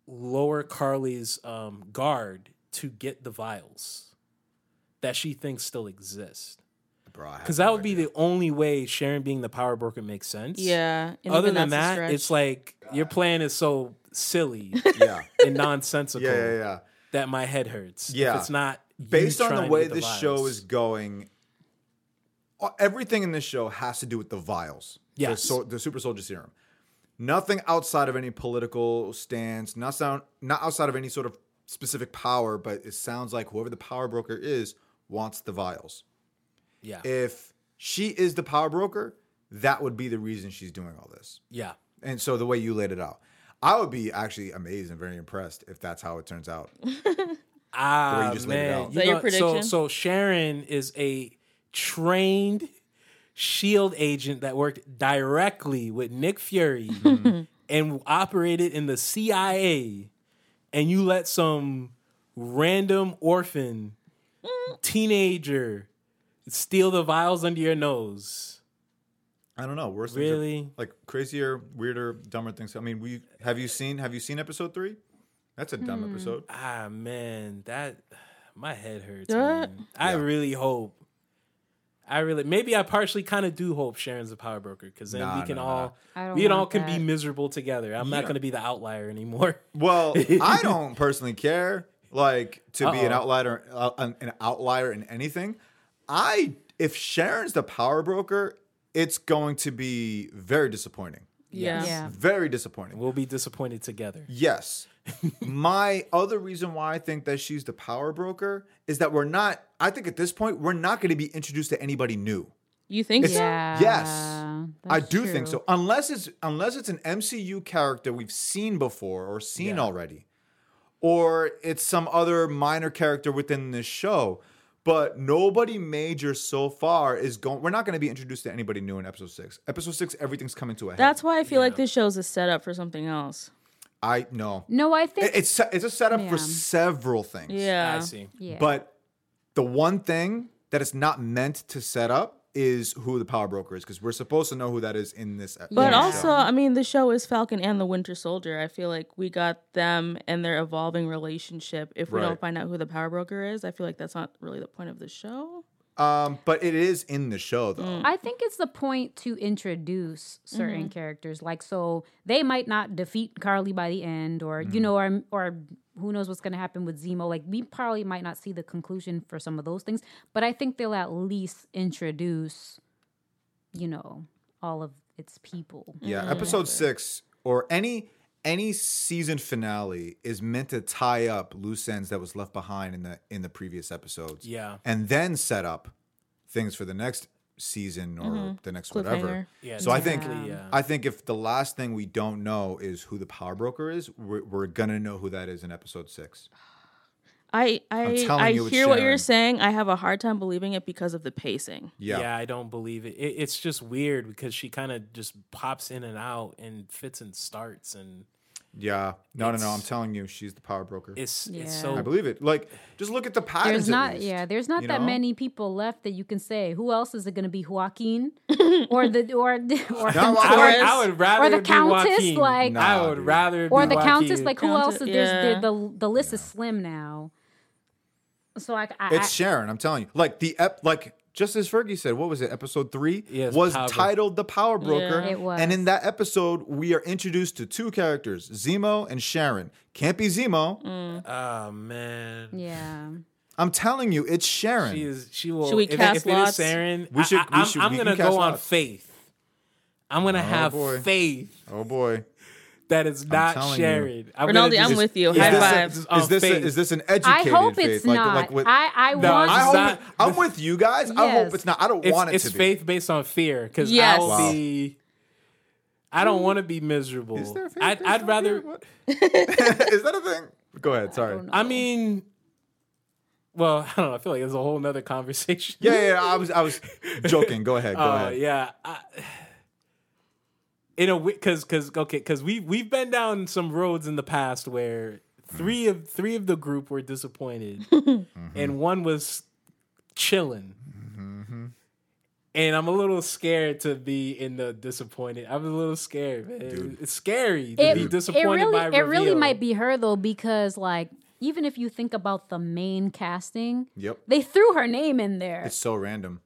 lower Carly's um, guard to get the vials that she thinks still exist? Bro, I have Because that would be the only way Sharon being the power broker makes sense. Yeah. and Other than that, it's like your plan is so silly Yeah. and nonsensical Yeah, yeah, yeah. that my head hurts. Yeah. If it's not Based on the way get this vials. show is going, uh, everything in this show has to do with the vials. Yes. The, so, the super soldier serum. Nothing outside of any political stance, not sound, not outside of any sort of specific power, but it sounds like whoever the power broker is wants the vials. Yeah. If she is the power broker, that would be the reason she's doing all this. yeah. And so the way you laid it out, I would be actually amazed and very impressed if that's how it turns out. Ah, just laid it man. out. Is that your so, prediction? so Sharon is a trained shield agent that worked directly with Nick Fury Mm-hmm. and operated in the CIA, and you let some random orphan teenager steal the vials under your nose. I don't know. Worse things are- Really? like crazier, weirder, dumber things. I mean, we have you seen have you seen episode three? That's a dumb Hmm. episode. Ah man, that my head hurts. Man. I really hope. I really maybe I partially kind of do hope Sharon's a power broker because then Nah, we can nah, all I don't we can all want can be miserable together. I'm not going to be the outlier anymore. Well, I don't personally care like to be an outlier, uh, an an outlier in anything. I if Sharon's the power broker, it's going to be very disappointing. yeah. Yeah. Very disappointing. We'll be disappointed together. Yes. My other reason why I think that she's the power broker is that we're not, I think at this point, we're not going to be introduced to anybody new. You think so? Yeah. Yes. I that's do think so. Unless it's unless it's an MCU character we've seen before or seen Yeah. already. Or it's some other minor character within this show. But nobody major so far is going we're not going to be introduced to anybody new in episode 6. Episode 6 everything's coming to a head. That's why I feel like this show's a setup for something else. I no. No, I think It- It's it's a setup Yeah. for several things. Yeah. I see. yeah. But the one thing that it's not meant to set up is who the power broker is because we're supposed to know who that is in this. e- But also. I mean, the show is Falcon and the Winter Soldier. I feel like we got them and their evolving relationship. If we Right. don't find out who the power broker is, I feel like that's not really the point of the show. Um, but it is in the show though. Mm. I think it's the point to introduce certain Mm-hmm. characters. Like, so they might not defeat Carly by the end, or Mm. you know, or or who knows what's going to happen with Zemo. Like, we probably might not see the conclusion for some of those things, but I think they'll at least introduce, you know, all of its people. Yeah, Mm-hmm. episode six or any any season finale is meant to tie up loose ends that was left behind in the in the previous episodes. Yeah. and then set up things for the next season or mm-hmm. the next whatever. Yeah. So I think yeah. I think if the last thing we don't know is who the power broker is, we're, we're gonna know who that is in episode six. I I, I you it's hear what you're saying. I have a hard time believing it because of the pacing. Yeah, Yeah, I don't believe it. it it's just weird because she kind of just pops in and out and fits and starts, and yeah. No, no, no. I'm telling you, she's the power broker. it's Yeah. it's I believe it. Like, just look at the patterns. There's at not, least, yeah, there's not that know? many people left that you can say. Who else is it going to be? Joaquin or the or or, No, I well, would, I would rather Or the Countess, Joaquin. like- Nah, I would dude. rather or be the countess. Like who else? Countess, Is, there's yeah. the, the the list is slim now. So like I, It's I, Sharon. I'm telling you. Like the ep, like just as Fergie said, what was it? Episode three Yes, was Power titled "The Power Broker," Yeah. It was. and in that episode, we are introduced to two characters, Zemo and Sharon. Can't be Zemo. Mm. Oh man. yeah. I'm telling you, it's Sharon. She is. She will. Should we if, cast if it is lots? Sharon, We should- I, we should- am we gonna can cast go on faith. I'm gonna have boy. faith oh boy, that it's not telling you. Sharon. I'm Ronaldo, gonna I'm with you. Yeah. High is this, five. a, is this a, faith. is this an I educated hope faith? it's like, not. like with, I I No, want. I it's hope not- it- I'm with you guys. I hope it's not. I don't It's, want it it's to be. faith based on fear because Yes. I will Wow. be. I don't want to be miserable. Is there faith I'd, based I'd on rather. fear? What? is that a thing? Go ahead. Sorry. I mean, well, I don't know. I feel like it's a whole nother conversation. Yeah, yeah, yeah. I was, I was joking. Go ahead. Go Uh, ahead. yeah. I, in a because because okay because we we've been down some roads in the past where three of three of the group were disappointed, mm-hmm. and one was chilling. Mm-hmm. And I'm a little scared to be in the disappointed. I'm a little scared, man. It's scary to it, be it disappointed really, by a it really might be her though, because like even if you think about the main casting, Yep. they threw her name in there. It's so random.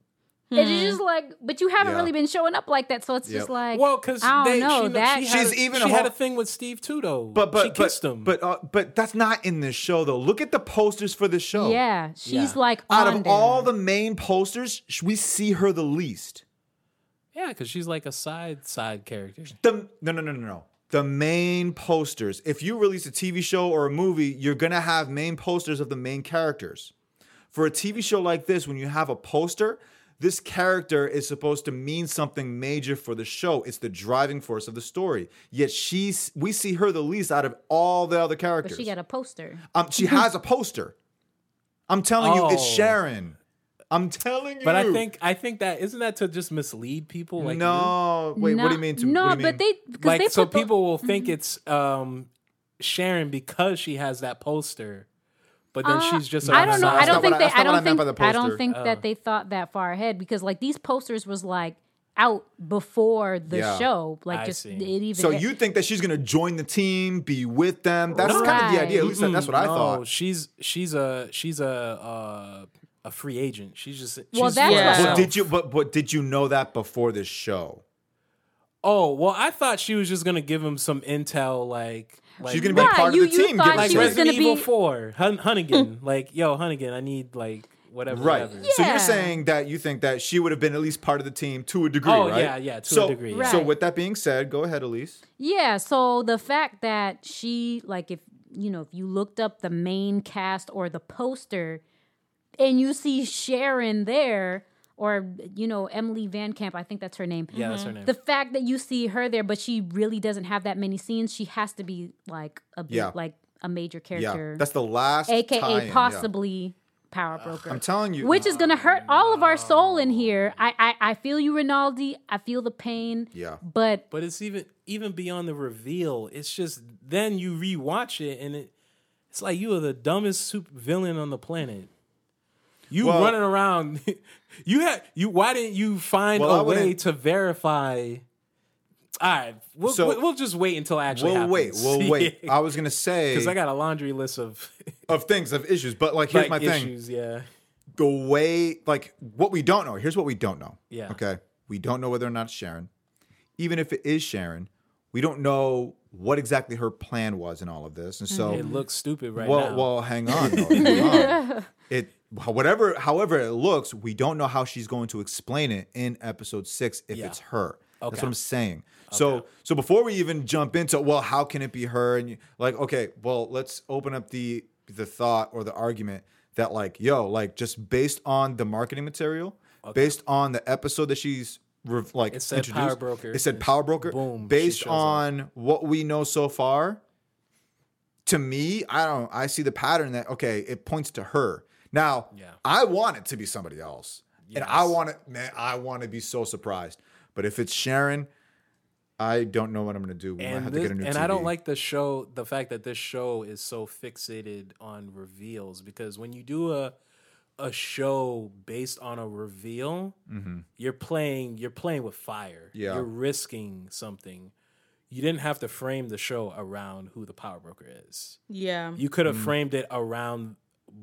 It's just like, but you haven't Yeah. really been showing up like that, so it's Yep. just like, Well, because I don't they, know she, that. she She's a, even she a had a thing with Steve too, though. But but she kissed but him. but uh, but that's not in this show though. Look at the posters for the show. yeah, she's Yeah. like Out on of there. all the main posters, sh- we see her the least. yeah, because she's like a side side character. The no no no no no. The main posters. If you release a TV show or a movie, you're gonna have main posters of the main characters. For a TV show like this, when you have a poster, this character is supposed to mean something major for the show. It's the driving force of the story. Yet she's we see her the least out of all the other characters. but she got a poster. Um, she has a poster. I'm telling you, it's Oh. Sharon. I'm telling you. But I think I think that isn't that to just mislead people. Like you? no. Wait, what do you mean? To, no, what but mean? they like they so put the- people will think it's um Sharon because she has that poster, but then Uh, she's just. I don't know. I don't not think I- they. I I don't think. by I don't think Oh. that they thought that far ahead because like these posters was like out before the Yeah. show. Like I just see. it even. So you think that she's gonna join the team, be with them? That's kind of the idea. At least that- that's what I No, thought. She's she's a she's a uh, a free agent. She's just she's Well, that's Yeah. But did you? But but did you know that before this show? Oh well, I thought she was just gonna give him some intel, like like She's gonna be Right, part you- of the you team. thought give her like she was Resident gonna be- Evil Four, Hun- Hunnigan. like yo, Hunnigan, I need like whatever. Right. whatever. So you're saying that you think that she would have been at least part of the team to a degree, Oh, right? yeah, yeah, to a so, degree, yeah. So with that being said, go ahead, Elise. Yeah, so the fact that she like if you know, if you looked up the main cast or the poster and you see Sharon there or you know, Emily VanCamp, I think that's her name. Yeah, that's her name. The fact that you see her there but she really doesn't have that many scenes, she has to be like a big, Yeah. like a major character. Yeah, character. that's the last. aka tie-in, yeah. possibly power broker. I'm telling you. which is gonna hurt all of our soul in here. I, I I feel you, Rinaldi. I feel the pain. Yeah. But But it's even even beyond the reveal. It's just then you rewatch it and it it's like you are the dumbest super villain on the planet. You Well- running around. You had you. Why didn't you find Well, I a way to verify? All right, we'll, So- we'll, we'll just wait until it actually. We'll wait. We'll wait. I was gonna say because I got a laundry list of of things of issues, but like here's like my thing: issues. Yeah, the way, like what we don't know. Here's what we don't know. Yeah. Okay. We don't know whether or not it's Sharon. Even if it is Sharon, we don't know what exactly her plan was in all of this, and so it looks stupid right well, now. well, hang on. though, hang on. It whatever, however it looks, we don't know how she's going to explain it in episode six if Yeah. it's her. That's what I'm saying. So, so before we even jump into well, how can it be her? And you, like, okay, well, let's open up the the thought or the argument that like, yo, like just based on the marketing material, based on the episode that she's rev- like It said introduced, Power Broker. It said power broker. Boom, Based shows up. on what we know so far, to me, I don't. I see the pattern that okay, it points to her. Now, Yeah. I want it to be somebody else, and I want it. Man, I want to be so surprised. But if it's Sharon, I don't know what I'm going to do. We might and have this, to get a new and TV. I don't like the show the fact that this show is so fixated on reveals because when you do a a show based on a reveal, you're playing you're playing with fire. Mm-hmm. Yeah. You're risking something. You didn't have to frame the show around who the power broker is. Yeah. You could have Mm. framed it around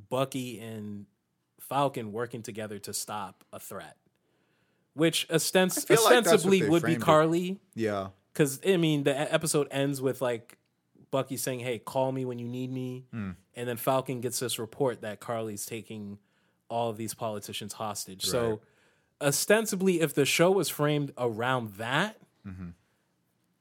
Bucky and Falcon working together to stop a threat. Which ostens- I feel like ostensibly would be framed it. Carly. Yeah, Because I mean, the episode ends with like Bucky saying, "Hey, call me when you need me," Hmm. and then Falcon gets this report that Carly's taking all of these politicians hostage. Right. So, ostensibly, if the show was framed around that, Mm-hmm.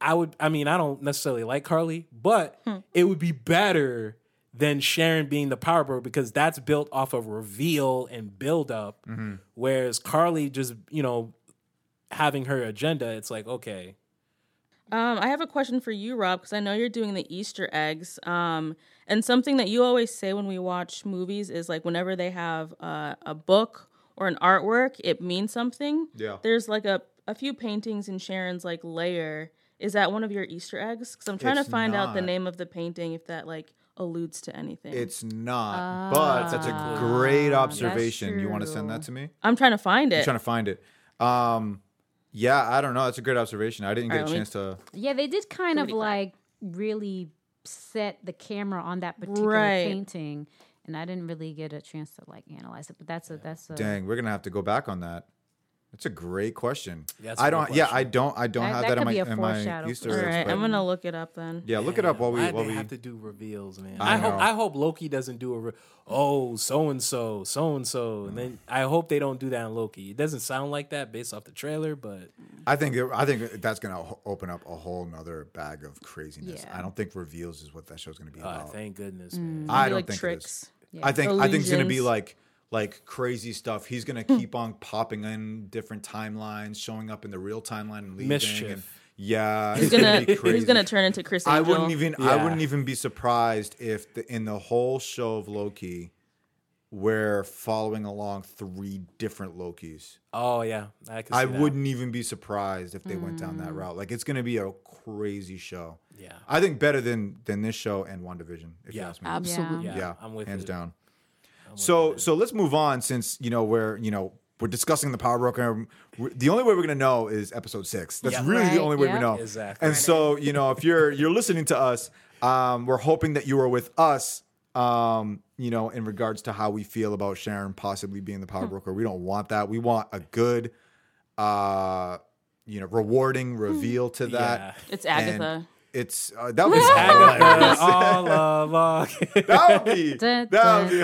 I would. I mean, I don't necessarily like Carly, but it would be better than Sharon being the power broker because that's built off of reveal and build up. Mm-hmm. Whereas Carly just, you know, having her agenda, it's like okay. Um, I have a question for you, Rob, because I know you're doing the Easter eggs. Um, and something that you always say when we watch movies is like whenever they have uh, a book or an artwork, it means something. Yeah. There's like a, a few paintings in Sharon's like layer. Is that one of your Easter eggs? Because I'm trying It's to find out the name of the painting. If that like alludes to anything. It's not, but that's a great Ah, observation. You want to send that to me? I'm trying to find it. I'm it. trying to find it. Um, yeah, I don't know. That's a great observation. I didn't get All right, a let me- chance to. Yeah, they did kind of Pretty quick. like really set the camera on that particular Right. painting, and I didn't really get a chance to like analyze it. But that's a that's a Dang, we're gonna have to go back on that. That's a great question. Yeah, that's a I good don't. Yeah, question. I don't. I don't That- have that that, in my in my Easter eggs. right, but- I'm gonna look it up then. yeah, look it up while we Why while we. have to do reveals, man? I I, hope. I hope Loki doesn't do a re- oh so and so so and so, and then I hope they don't do that in Loki. It doesn't sound like that based off the trailer, but I think it- I think that's gonna open up a whole nother bag of craziness. Yeah. I don't think reveals is what that show's gonna be uh, about. thank goodness, man. I don't like think it is. tricks. I think I think it's gonna be like like crazy stuff. He's gonna hmm. keep on popping in different timelines, showing up in the real timeline and leaving. Mischief. And yeah, He's it's gonna, gonna be crazy. he's gonna turn into Chris I wouldn't even I wouldn't even be surprised if the, in the whole show of Loki, we're following along three different Lokis. Oh yeah, I I wouldn't even be surprised if they went down that mm. route. Like it's gonna be a crazy show. Yeah, I think better than than this show and WandaVision, if you Yeah. ask me. Absolutely. yeah, yeah, I'm with hands it. down. So so let's move on since you know we're you know we're discussing the power broker. The only way we're gonna know is episode six. That's Yeah. really the only way yeah. we know. Exactly. And so you know if you're you're listening to us, um, we're hoping that you are with us. Um, you know, in regards to how we feel about Sharon possibly being the power Hmm. broker, we don't want that. We want a good, uh, you know, rewarding reveal to that. Yeah. It's And Agatha. It's uh, that was Agatha, all along. that would be Dun, that would be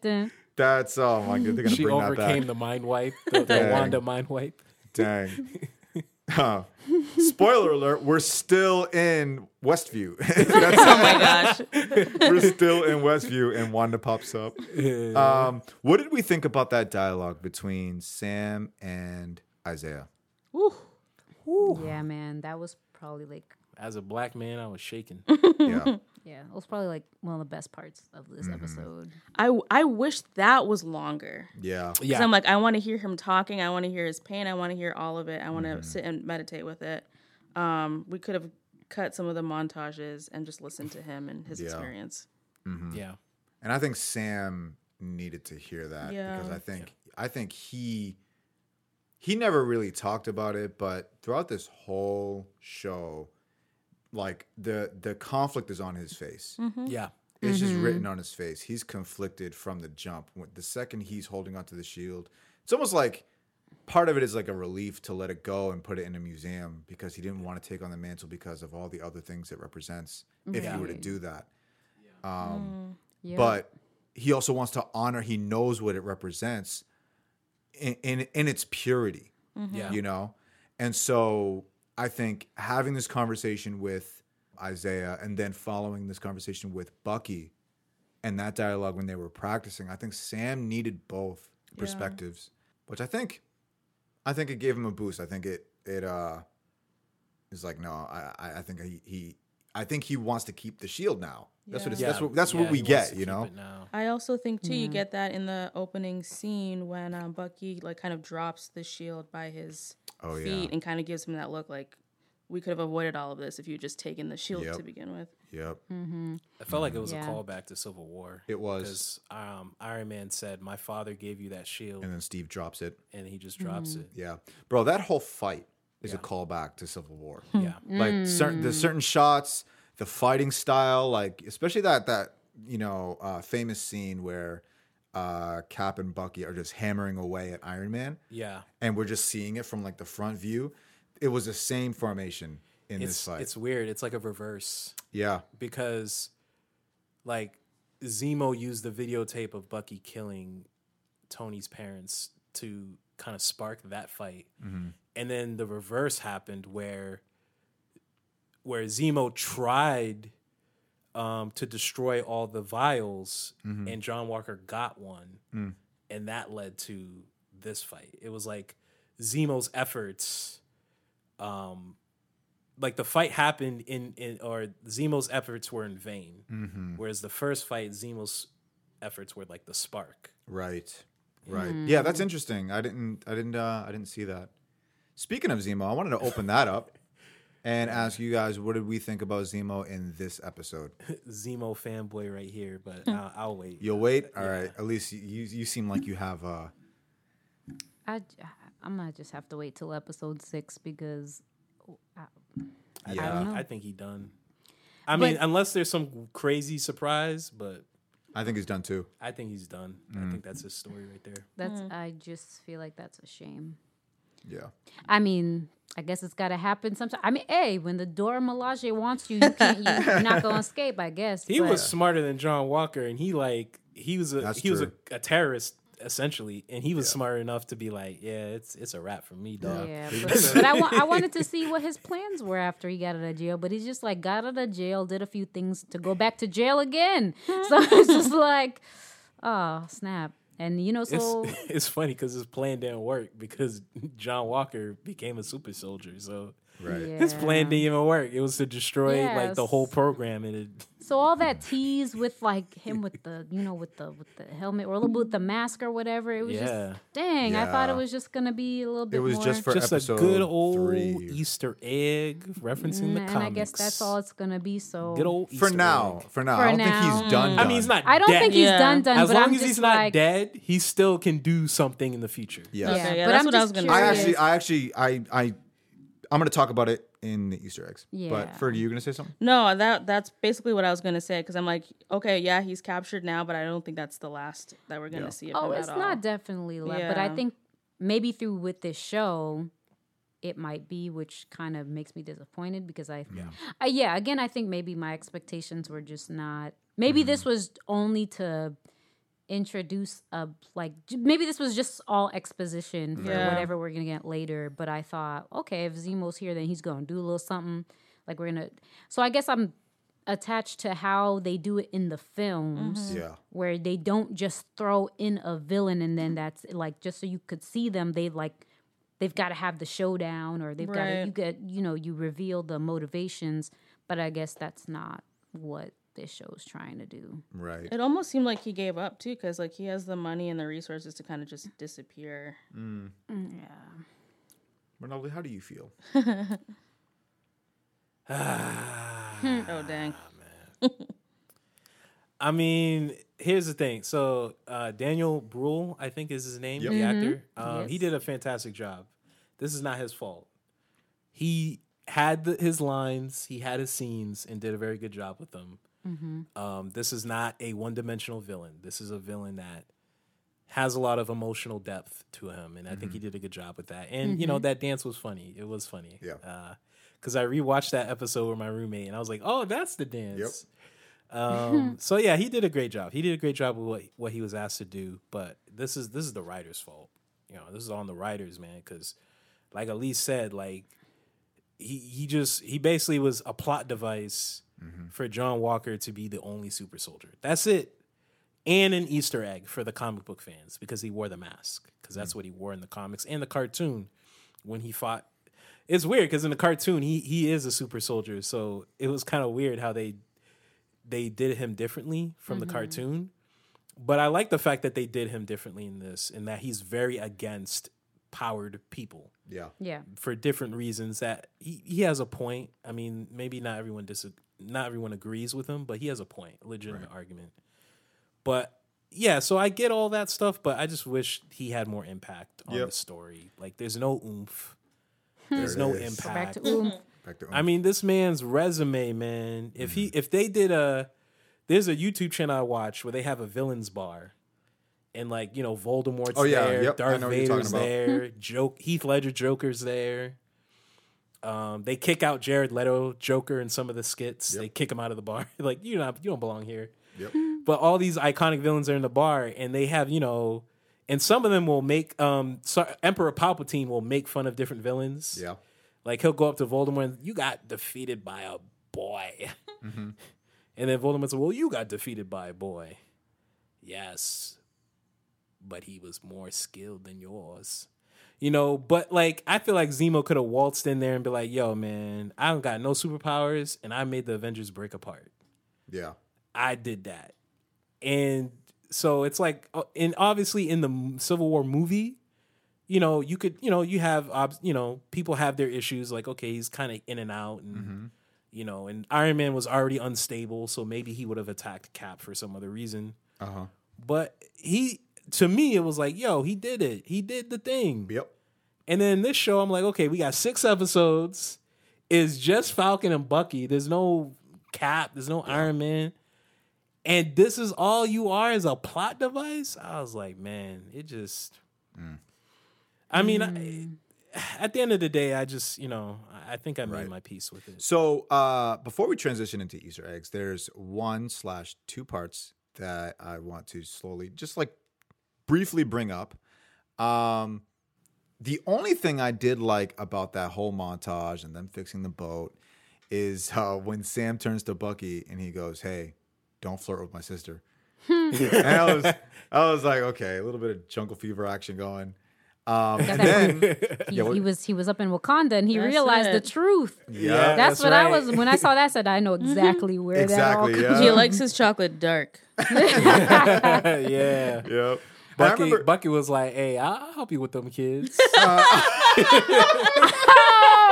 dun. That's oh my god, they're gonna she bring that overcame back. the mind wipe, the, the Dang. Wanda mind wipe. Dang. Huh. Spoiler alert: We're still in Westview. That's- Oh my gosh. we're still in Westview, and Wanda pops up. Um, what did we think about that dialogue between Sam and Isaiah? Woo. Yeah, man, that was probably like As a black man, I was shaking. Yeah, yeah, it was probably like one of the best parts of this Mm-hmm. episode. I I wish that was longer. yeah, Because Yeah, I'm like, I want to hear him talking. I want to hear his pain. I want to hear all of it. I want to Mm-hmm. sit and meditate with it. Um, we could have cut some of the montages and just listened to him and his Yeah. experience. yeah. and I think Sam needed to hear that Yeah. because I think I think he he never really talked about it, but throughout this whole show, like the the conflict is on his face. Mm-hmm. Yeah. It's just mm-hmm. written on his face. He's conflicted from the jump. When- The second he's holding onto the shield, it's almost like part of it is like a relief to let it go and put it in a museum because he didn't want to take on the mantle because of all the other things it represents if he were to do that. Mm, um, Yeah. But he also wants to honor. He knows what it represents in in, in its purity Yeah. you know? And so i think having this conversation with isaiah and then following this conversation with bucky and that dialogue when they were practicing i think sam needed both perspectives which i think i think it gave him a boost. I think it it uh is like no i i, I think he, he i think he wants to keep the shield now that's what it's, that's what that's Yeah, what we get you know. I also think too, you get that in the opening scene when um, Bucky like kind of drops the shield by his Oh, yeah. feet and kind of gives him that look like we could have avoided all of this if you had just taken the shield Yep. to begin with. yep I felt like it was Yeah. a callback to Civil War. It was. because um, Iron Man said, "My father gave you that shield," and then steve drops it and he just drops it. Yeah, bro, that whole fight is a callback to Civil War. Yeah, Like certain the certain shots, the fighting style, like especially that that you know uh, famous scene where uh, Cap and Bucky are just hammering away at Iron Man, yeah. and we're just seeing it from like the front view. It was the same formation in this fight. it's weird. It's like a reverse yeah, because, like, Zemo used the videotape of Bucky killing Tony's parents to kind of spark that fight, and then the reverse happened where where Zemo tried um, to destroy all the vials, and John Walker got one, and that led to this fight. It was like Zemo's efforts, um, like the fight happened in in or Zemo's efforts were in vain, whereas the first fight, Zemo's efforts were like the spark. right, right. Yeah, that's interesting. I didn't, I didn't, uh, I didn't see that. Speaking of Zemo, I wanted to open that up. and ask you guys what did we think about Zemo in this episode. Zemo fanboy right here, but I'll, I'll wait. You'll wait. All right. At least you you seem like you have uh I, I'm gonna just have to wait till episode six because I, Yeah, don't know. I think he done. I mean, unless there's some crazy surprise, but I think he's done too. I think he's done. Mm. I think that's his story right there. that's I just feel like that's a shame. Yeah. I mean, I guess it's got to happen sometime. I mean, hey, when the Dora Milaje wants you, you can't. You, you're not going to escape, I guess. He but- was smarter than John Walker, and he like he was a That's he was a, a terrorist essentially, and he was smart enough to be like, yeah, it's it's a wrap for me, dog. Yeah, but, but I, wa- I wanted to see what his plans were after he got out of jail. But he's just like got out of jail, did a few things to go back to jail again. so it's just like, oh snap! And you know, so It's it's funny because his plan didn't work because John Walker became a super soldier, so Right. his plan didn't even work. It was to destroy like the whole program, and it So all that tease with like him with the you know with the with the helmet or with the mask or whatever, it was Yeah. just dang. I thought it was just gonna be a little bit. It was more, just for just a good old three. Easter egg referencing the Mm, comics. and I guess that's all it's gonna be. So Good old For now. egg. For now. For I don't think he's done. I mean, he's not. I don't dead. think he's Yeah. done done. As but long I'm as just he's not like, dead, he still can do something in the future. Yes. Okay, yeah, but that's I'm what I was just gonna I actually I actually I I I'm gonna talk about it in the Easter eggs. Yeah. But Fergie, you gonna say something? No, that that's basically what I was gonna say because I'm like, okay, yeah, he's captured now, but I don't think that's the last that we're gonna Yeah. see. Of Oh, him it's at not all. definitely left, but I think maybe through with this show, it might be, which kind of makes me disappointed because I, yeah, uh, yeah. Again, I think maybe my expectations were just not. Maybe this Mm-hmm. was only to introduce a like maybe this was just all exposition for Yeah. whatever we're gonna get later. But I thought, okay, if Zemo's here, then he's gonna do a little something. Like we're gonna. So I guess I'm attached to how they do it in the films mm-hmm. Yeah. where they don't just throw in a villain and then that's like just so you could see them they like they've got to have the showdown or they've got to you get you know you reveal the motivations but i guess that's not what this show's trying to do Right. It almost seemed like he gave up too, because like he has the money and the resources to kind of just disappear. yeah Ronaldo, how do you feel? Oh dang! I mean, here's the thing. So uh, Daniel Bruhl, I think is his name, Yep. the actor. Um, He did a fantastic job. This is not his fault. He had the, his lines, he had his scenes, and did a very good job with them. Um, this is not a one-dimensional villain. This is a villain that has a lot of emotional depth to him, and I think he did a good job with that. And you know, that dance was funny. It was funny. Yeah. Because I rewatched that episode with my roommate, and I was like, "Oh, that's the dance." Yep. Um, so yeah, he did a great job. He did a great job with what what he was asked to do. But this is this is the writer's fault. You know, this is on the writers, man. Because like Elise said, like he he just he basically was a plot device Mm-hmm. for John Walker to be the only super soldier. That's it. And an Easter egg for the comic book fans because he wore the mask because that's mm. what he wore in the comics and the cartoon when he fought. It's weird because in the cartoon he he is a super soldier, so it was kind of weird how they they did him differently from the mm-hmm. cartoon. But I like the fact that they did him differently in this, and that he's very against powered people Yeah. yeah for different reasons. That he, he has a point. I mean, maybe not everyone dis- not everyone agrees with him, but he has a point, a legitimate argument. But yeah, so I get all that stuff, but I just wish he had more impact on Yep. the story. Like, there's no oomph. There's it no is. go back impact. to Oom. Back to I mean, this man's resume, man. If Mm-hmm. he if they did a there's a YouTube channel I watch where they have a villains bar. And like, you know, Voldemort's Oh, yeah. there, Yep. I Darth know what you're talking Vader's there, Joke Heath Ledger Joker's there. Um, they kick out Jared Leto Joker in some of the skits. Yep. They kick him out of the bar. like, you not you don't belong here. Yep. But all these iconic villains are in the bar, and they have you know, and some of them will make um, so Emperor Palpatine will make fun of different villains. Yeah. Like he'll go up to Voldemort, and, you got defeated by a boy, Mm-hmm. and then Voldemort said, "Well, you got defeated by a boy." Yes, but he was more skilled than yours. You know, but like I feel like Zemo could have waltzed in there and be like, "Yo, man, I don't got no superpowers, and I made the Avengers break apart." Yeah. I did that. And so it's like, uh, and obviously in the Civil War movie, you know, you could, you know, you have, you know, people have their issues. Like, okay, he's kind of in and out, and you know, and Iron Man was already unstable, so maybe he would have attacked Cap for some other reason. Uh huh. But he, to me, it was like, yo, he did it. He did the thing. Yep. And then this show, I'm like, okay, we got six episodes. It's just Falcon and Bucky. There's no Cap. There's no Iron Man. And this is all you are is a plot device. I was like, man, it just. I mean, I, at the end of the day, I just, you know, I I think I made Right. my peace with it. So uh, before we transition into Easter eggs, there's one slash two parts that I want to slowly, just like briefly bring up. Um, the only thing I did like about that whole montage and them fixing the boat is uh, when Sam turns to Bucky and he goes, "Hey, don't flirt with my sister." and I was, I was like, okay, a little bit of jungle fever action going. Um, and then, He, Yeah, he was he was up in Wakanda and he That's realized it. the truth. yeah, That's, That's what I was when I saw that. I said I know exactly where Exactly, that all yeah. He likes his chocolate dark. yeah. yep. I Bucky, remember- Bucky was like, hey, I'll help you with them kids.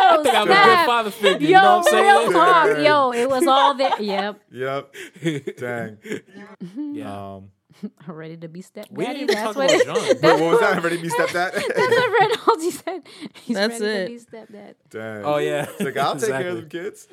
Oh, I'm a good father figure. Yo, you know what I'm real saying? talk. Yo, it was all there. Yep. Yep. Dang. Yeah. Um, Ready to be step we daddy. didn't even That's talk what about it, John. wait, what was that? Ready to be stepdad? that's what Reynolds said. He's That's ready it. to be stepdad. Dang. Oh, yeah. It's like I'll take care of the kids.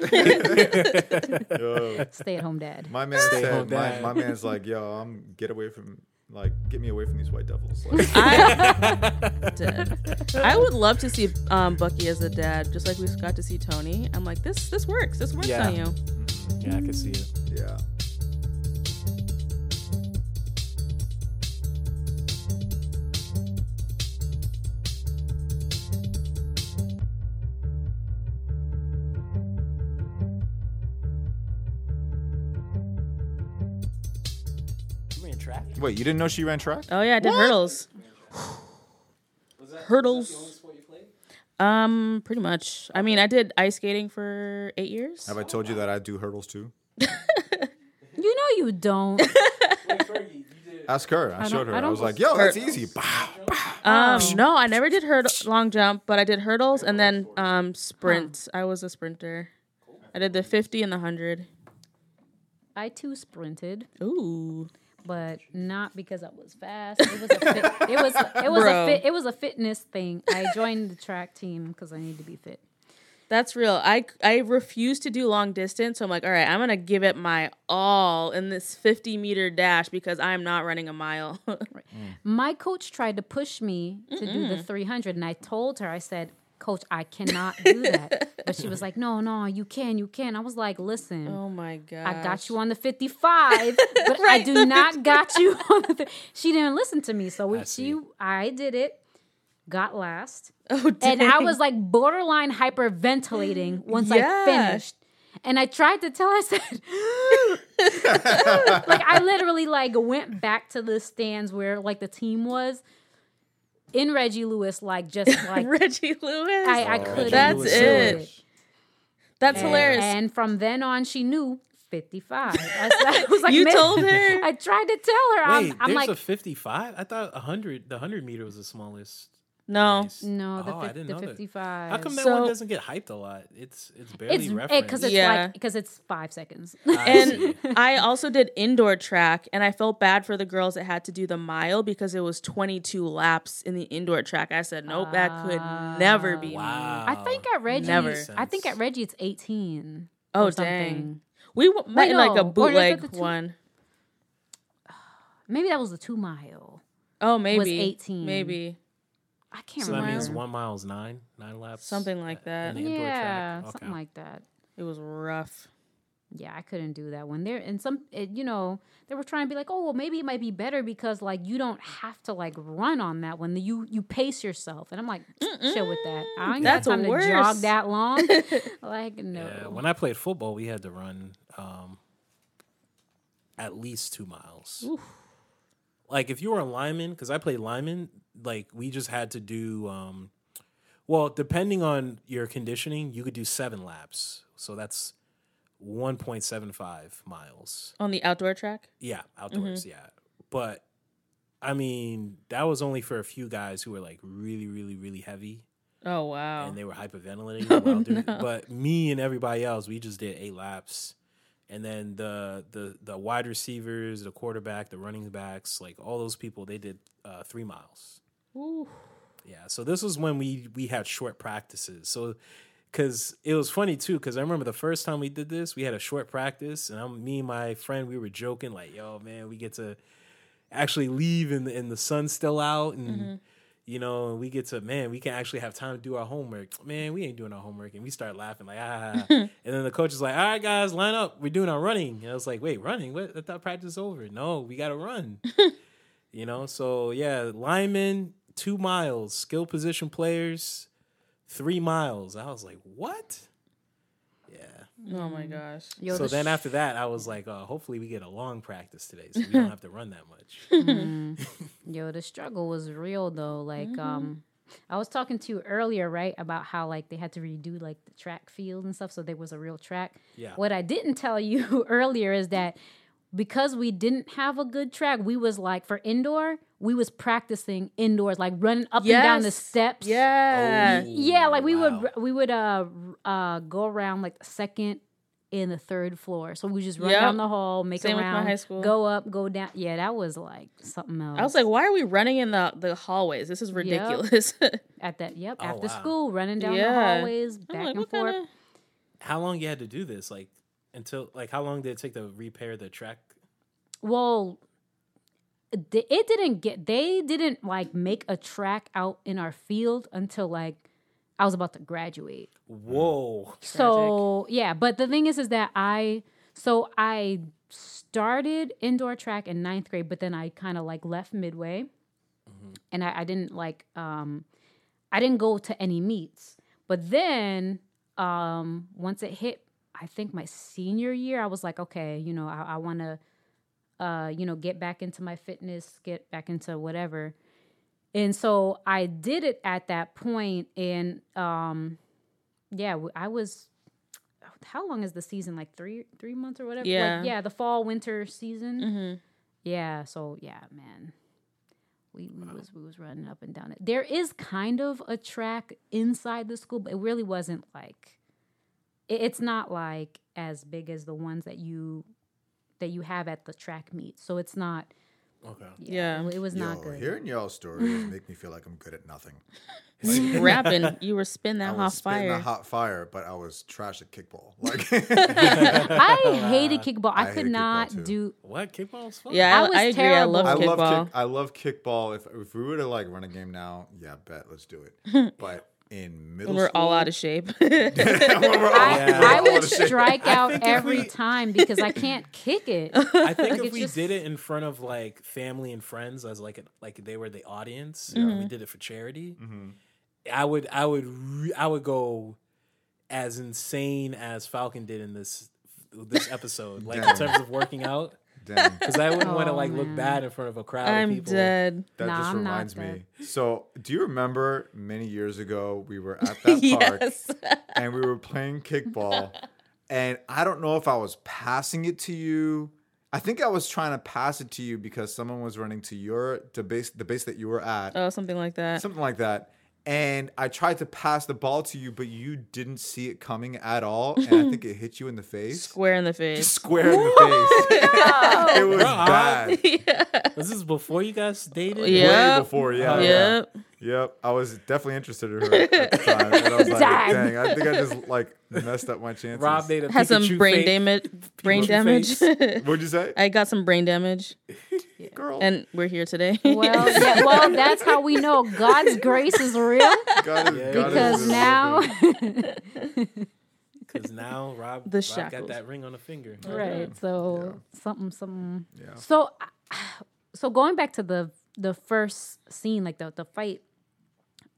Stay at home dad. my man Stay home said, my, dad. my man's like, yo, I'm get away from, like, get me away from these white devils. Like, I, dead. I would love to see um, Bucky as a dad, just like we got to see Tony. I'm like, this this works. This works Yeah. on you. Yeah, I can see it. yeah. Track? Wait, you didn't know she ran track? Oh yeah, I did hurdles. Hurdles. Um, pretty much. I mean, I did ice skating for eight years. Have I told you that I do hurdles too? You know you don't. Ask her. I, showed her. I I, was like, yo, that's Hurdles. easy. Pow, pow. Um, no, I never did hurdle long jump, but I did hurdles and then um sprint. I was a sprinter. I did the fifty and the hundred. I too sprinted, Ooh. But not because I was fast. It was a fit, it was it was Bro. a fit, it was a fitness thing. I joined the track team because I need to be fit. That's real. I I refuse to do long distance, so I'm like, all right, I'm gonna give it my all in this 50 meter dash because I'm not running a mile. My coach tried to push me to do the 300, and I told her, I said, Coach, I cannot do that. but she was like, No, no, you can, you can. I was like, Listen, oh my god. I got you on the 55, but I do not got you on the. Th-. She didn't listen to me, so we, I she, I did it, got last, Oh, and I was like borderline hyperventilating once Yeah. I finished. And I tried to tell. I said, like I literally like went back to the stands where like the team was in Reggie Lewis, like just like Reggie Lewis. I, I Oh, couldn't. That's Lewis do it. That's And- hilarious. And from then on, she knew 55. I, was like, you told her. I tried to tell her. Wait, I'm, I'm there's like, a 55? I thought 100, the 100 meter was the smallest. No. race. no, the, Oh, I fif- didn't the know that. 55. How come that So- one doesn't get hyped a lot? It's it's barely it's referenced. because it's Yeah. like because it's five seconds. I And. I also did indoor track, and I felt bad for the girls that had to do the mile because it was 22 laps in the indoor track. I said, nope, that could never be me. wow. I think at Reggie, Never. I think at Reggie it's 18. Oh, or dang. something. We w- met in like a Or is it bootleg two- one. Maybe that was the two mile. Oh, maybe was 18. Maybe I can't remember. So that means one mile is nine, nine laps. something like that. in the indoor yeah, track. something like that. It was rough. Yeah, I couldn't do that one. There and some, it, you know, they were trying to be like, oh, well, maybe it might be better because like you don't have to like run on that one. You you pace yourself, and I'm like, chill with that. I ain't That's got time worse. to jog that long. like no. Yeah, when I played football, we had to run um, at least two miles. Like if you were a lineman, because I played lineman, like we just had to do. Um, well, depending on your conditioning, you could do seven laps. So that's one point seven five miles. On the outdoor track? Yeah, outdoors. Yeah, but I mean, that was only for a few guys who were like really, really, really heavy Oh wow. and they were hyperventilating. while doing it. But me and everybody else, we just did eight laps. And then the the the wide receivers, the quarterback, the running backs, like all those people, they did uh, three miles. Ooh. Yeah. So this was when we we had short practices. So because it was funny too, because I remember the first time we did this, we had a short practice, and I'm me and my friend, we were joking like, "Yo, man, we get to actually leave and the, and the sun's still out, and you know, we get to man, we can actually have time to do our homework. Man, we ain't doing our homework, and we start laughing like, ah. and then the coach is like, "All right, guys, line up. We're doing our running." And I was like, "Wait, running? What? I thought practice is over. No, we got to run." you know, so yeah, linemen two miles, skill position players three miles. I was like, what? Yeah. Oh my gosh. Yo, so the then sh- after that, I was like, uh, hopefully we get a long practice today, so we don't have to run that much. Yo, the struggle was real though. Like, Mm-hmm. um, I was talking to you earlier, right, about how like they had to redo like the track field and stuff, so there was a real track. Yeah. What I didn't tell you earlier is that because we didn't have a good track, we was like for indoor, we was practicing indoors, like running up and down the steps. Yeah. Yeah, like we Wow. would we would uh uh go around like the second and the third floor. So we just run Yep. down the hall, make Same a with my round, high school. go up, go down. Yeah, that was like something else. I was like, why are we running in the, the hallways? This is ridiculous. at that, yep, Oh, after wow. school, running down the hallways, back like, and forth. kind of How long you had to do this? Like until like how long did it take to repair the track? Well, th- it didn't get. They didn't like make a track out in our field until like I was about to graduate. Whoa. So yeah, but the thing is, is that I so I started indoor track in ninth grade, but then I kind of like left midway, and I, I didn't like um I didn't go to any meets. But then um once it hit, I think my senior year, I was like, okay, you know, I, I want to uh you know get back into my fitness, get back into whatever. And so I did it at that point, and um, yeah, I was. How long is the season? Like three three months or whatever. Like, Yeah. yeah, the fall winter season. Mhm. Yeah. So yeah, man, we, we was we was running up and down it. There is kind of a track inside the school, but it really wasn't like. it- It's not like as big as the ones that you that you have at the track meet. So it's not. Okay. Yeah. it, it was not Yo, good. hearing y'all's stories make me feel like I'm good at nothing. rapping? You were spinning I that was hot spitting fire. the hot fire, but I was trash at kickball. Like, I hated kickball. I, I could hated kickball, not do. What kickball was fun? yeah, I I, was I agree. I love I kickball. love kick. I love kickball. If if we were to like run a game now, yeah, bet let's do it. But in middle, when we're all out of shape. when we're all- I, Yeah. I would out of shape. strike out every we- time because I can't kick it. I think if it's we just- did it in front of like family and friends as like a, like they were the audience, Mm-hmm. we did it for charity. I would I would re- I would go as insane as Falcon did in this this episode, like in terms of working out, Damn, because I wouldn't want to Oh, like look bad in front of a crowd. of I'm people. dead. that Nah, just I'm reminds me. So, do you remember many years ago we were at that park yes. and we were playing kickball, and I don't know if I was passing it to you. I think I was trying to pass it to you because someone was running to your to base the base that you were at. oh, something like that. something like that. And I tried to pass the ball to you, but you didn't see it coming at all, and I think it hit you in the face, Square in the face. square in the face. it was Bruh. bad. This is before you guys dated. Yeah. Way before, yeah, Yep. yep. I was definitely interested in her at the time, and I was like, Dang. "Dang, I think I just like messed up my chances." Rob made a Had some Pikachu brain face. damage. Brain damage. What'd you say, I got some brain damage, girl? and we're here today. Well, yeah, well, that's how we know God's grace is real God is, Yeah. God is because a now, Because now Rob, The Rob got that ring on the finger. right? So something, something. yeah. So, so going back to the the first scene, like the the fight,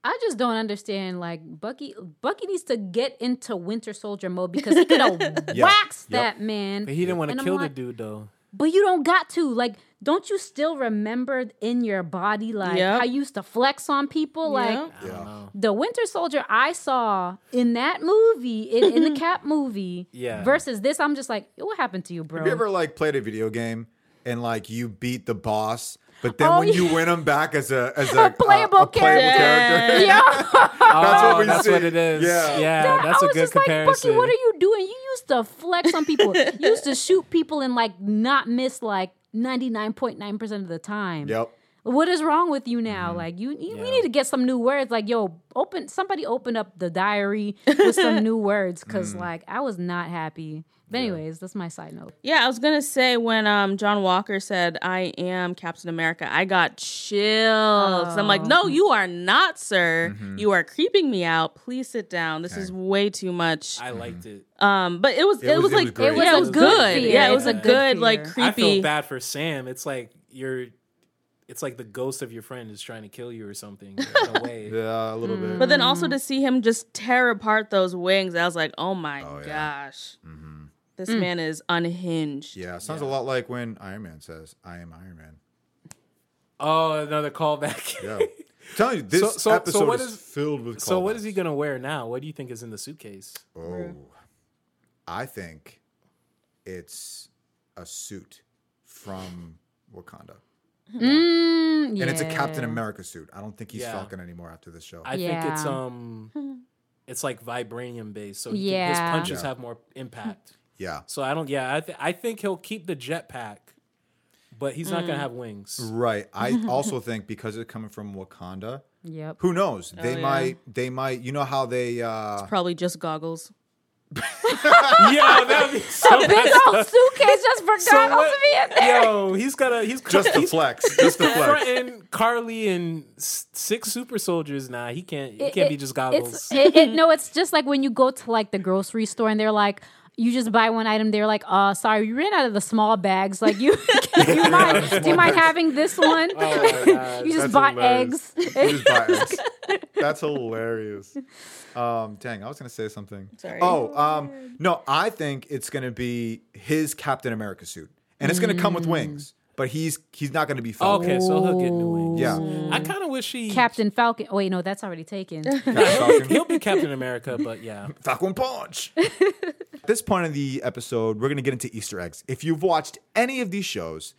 I just don't understand. Like Bucky, Bucky needs to get into Winter Soldier mode because he could have Yeah. waxed Yep. that man. But he didn't want to kill like- the dude though. But you don't got to. Like, don't you still remember in your body like Yep. how you used to flex on people? Like Yep. I Yeah. the Winter Soldier I saw in that movie, in, in the Cap movie, Yeah. versus this, I'm just like, what happened to you, bro? Have you ever like played a video game and like you beat the boss But then Oh, when you win them back as a as a, playable uh, a playable character. character, Yeah. That's what Oh, we that's see. what it is. Yeah. Yeah, Dad, that's I a was good just comparison. like, Bucky, what are you doing? You used to flex on people. you used to shoot people and like not miss like 99.9% of the time. Yep. What is wrong with you now? Like you, you we need to get some new words. Like yo, open somebody open up the diary with some new words because like I was not happy. But anyways, that's my side note. Yeah, I was gonna say when um John Walker said I am Captain America, I got chills. I'm like, Oh. no, you are not, sir. Mm-hmm. You are creeping me out. Please sit down. This is way too much. I liked it. Um, but it was It it, was- was, it like was great. it was, yeah, it was It was good good. fear. Yeah, it was Yeah. a good like fear. I creepy. feel bad for Sam. It's like you're. It's like the ghost of your friend is trying to kill you or something in a way. Yeah, a little bit. But then also to see him just tear apart those wings, I was like, oh my Oh, yeah. gosh, this man is unhinged. yeah, sounds a lot like when Iron Man says, "I am Iron Man." Oh, another callback. Yeah, I'm telling you, this So- so- so episode what is, is- filled with. So what is he gonna wear now? What do you think is in the suitcase? Oh, I think it's a suit from Wakanda, Mm, and it's a Captain. America suit. I don't think he's Yeah. Falcon anymore after this show. I think it's um, it's like vibranium based, so he can, his punches Yeah. have more impact. Yeah, So I don't. Yeah, I, th- I think he'll keep the jetpack, but he's not gonna have wings. right. I also think because it's coming from Wakanda, Yep. who knows? They yeah. might. They might. You know how they. uh Probably just goggles. yeah, that'd be so Big messed old suitcase just for So goggles what- to be in there. Yo, he's got a he's Just the flex. Just the flex. fronting Karli and six super soldiers. Nah, he can't. He It- can't it- be just goggles. It's it, it, no, it's just like when you go to like the grocery store and they're like, you just buy one item. They're like, uh, sorry, you ran out of the small bags. Like you, do you mind? Do you mind having this one? Oh you just that's bought hilarious. eggs. You just buy eggs. That's hilarious. Um, dang, I was gonna say something. Sorry. Oh, um, no, I think it's gonna be his Captain America suit, and it's gonna come with wings, but he's he's not gonna be Falcon. okay, so he'll get new wings. Yeah. I kind of wish he Captain Falcon. Oh, wait, no, that's already taken. Captain Falcon. he'll be Captain America, but yeah. Falcon punch. At this point in the episode, we're gonna get into Easter eggs. If you've watched any of these shows,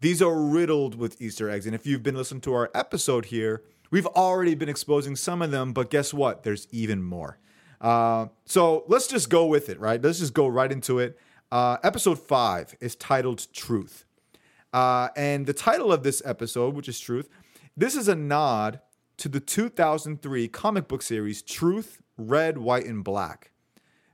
these are riddled with Easter eggs, and if you've been listening to our episode here, we've already been exposing some of them. But guess what? There's even more. Uh, so let's just go with it, right? Let's just go right into it. Uh, episode five is titled "Truth." Uh, and the title of this episode, which is Truth, this is a nod to the 2003 comic book series Truth, Red, White, and Black.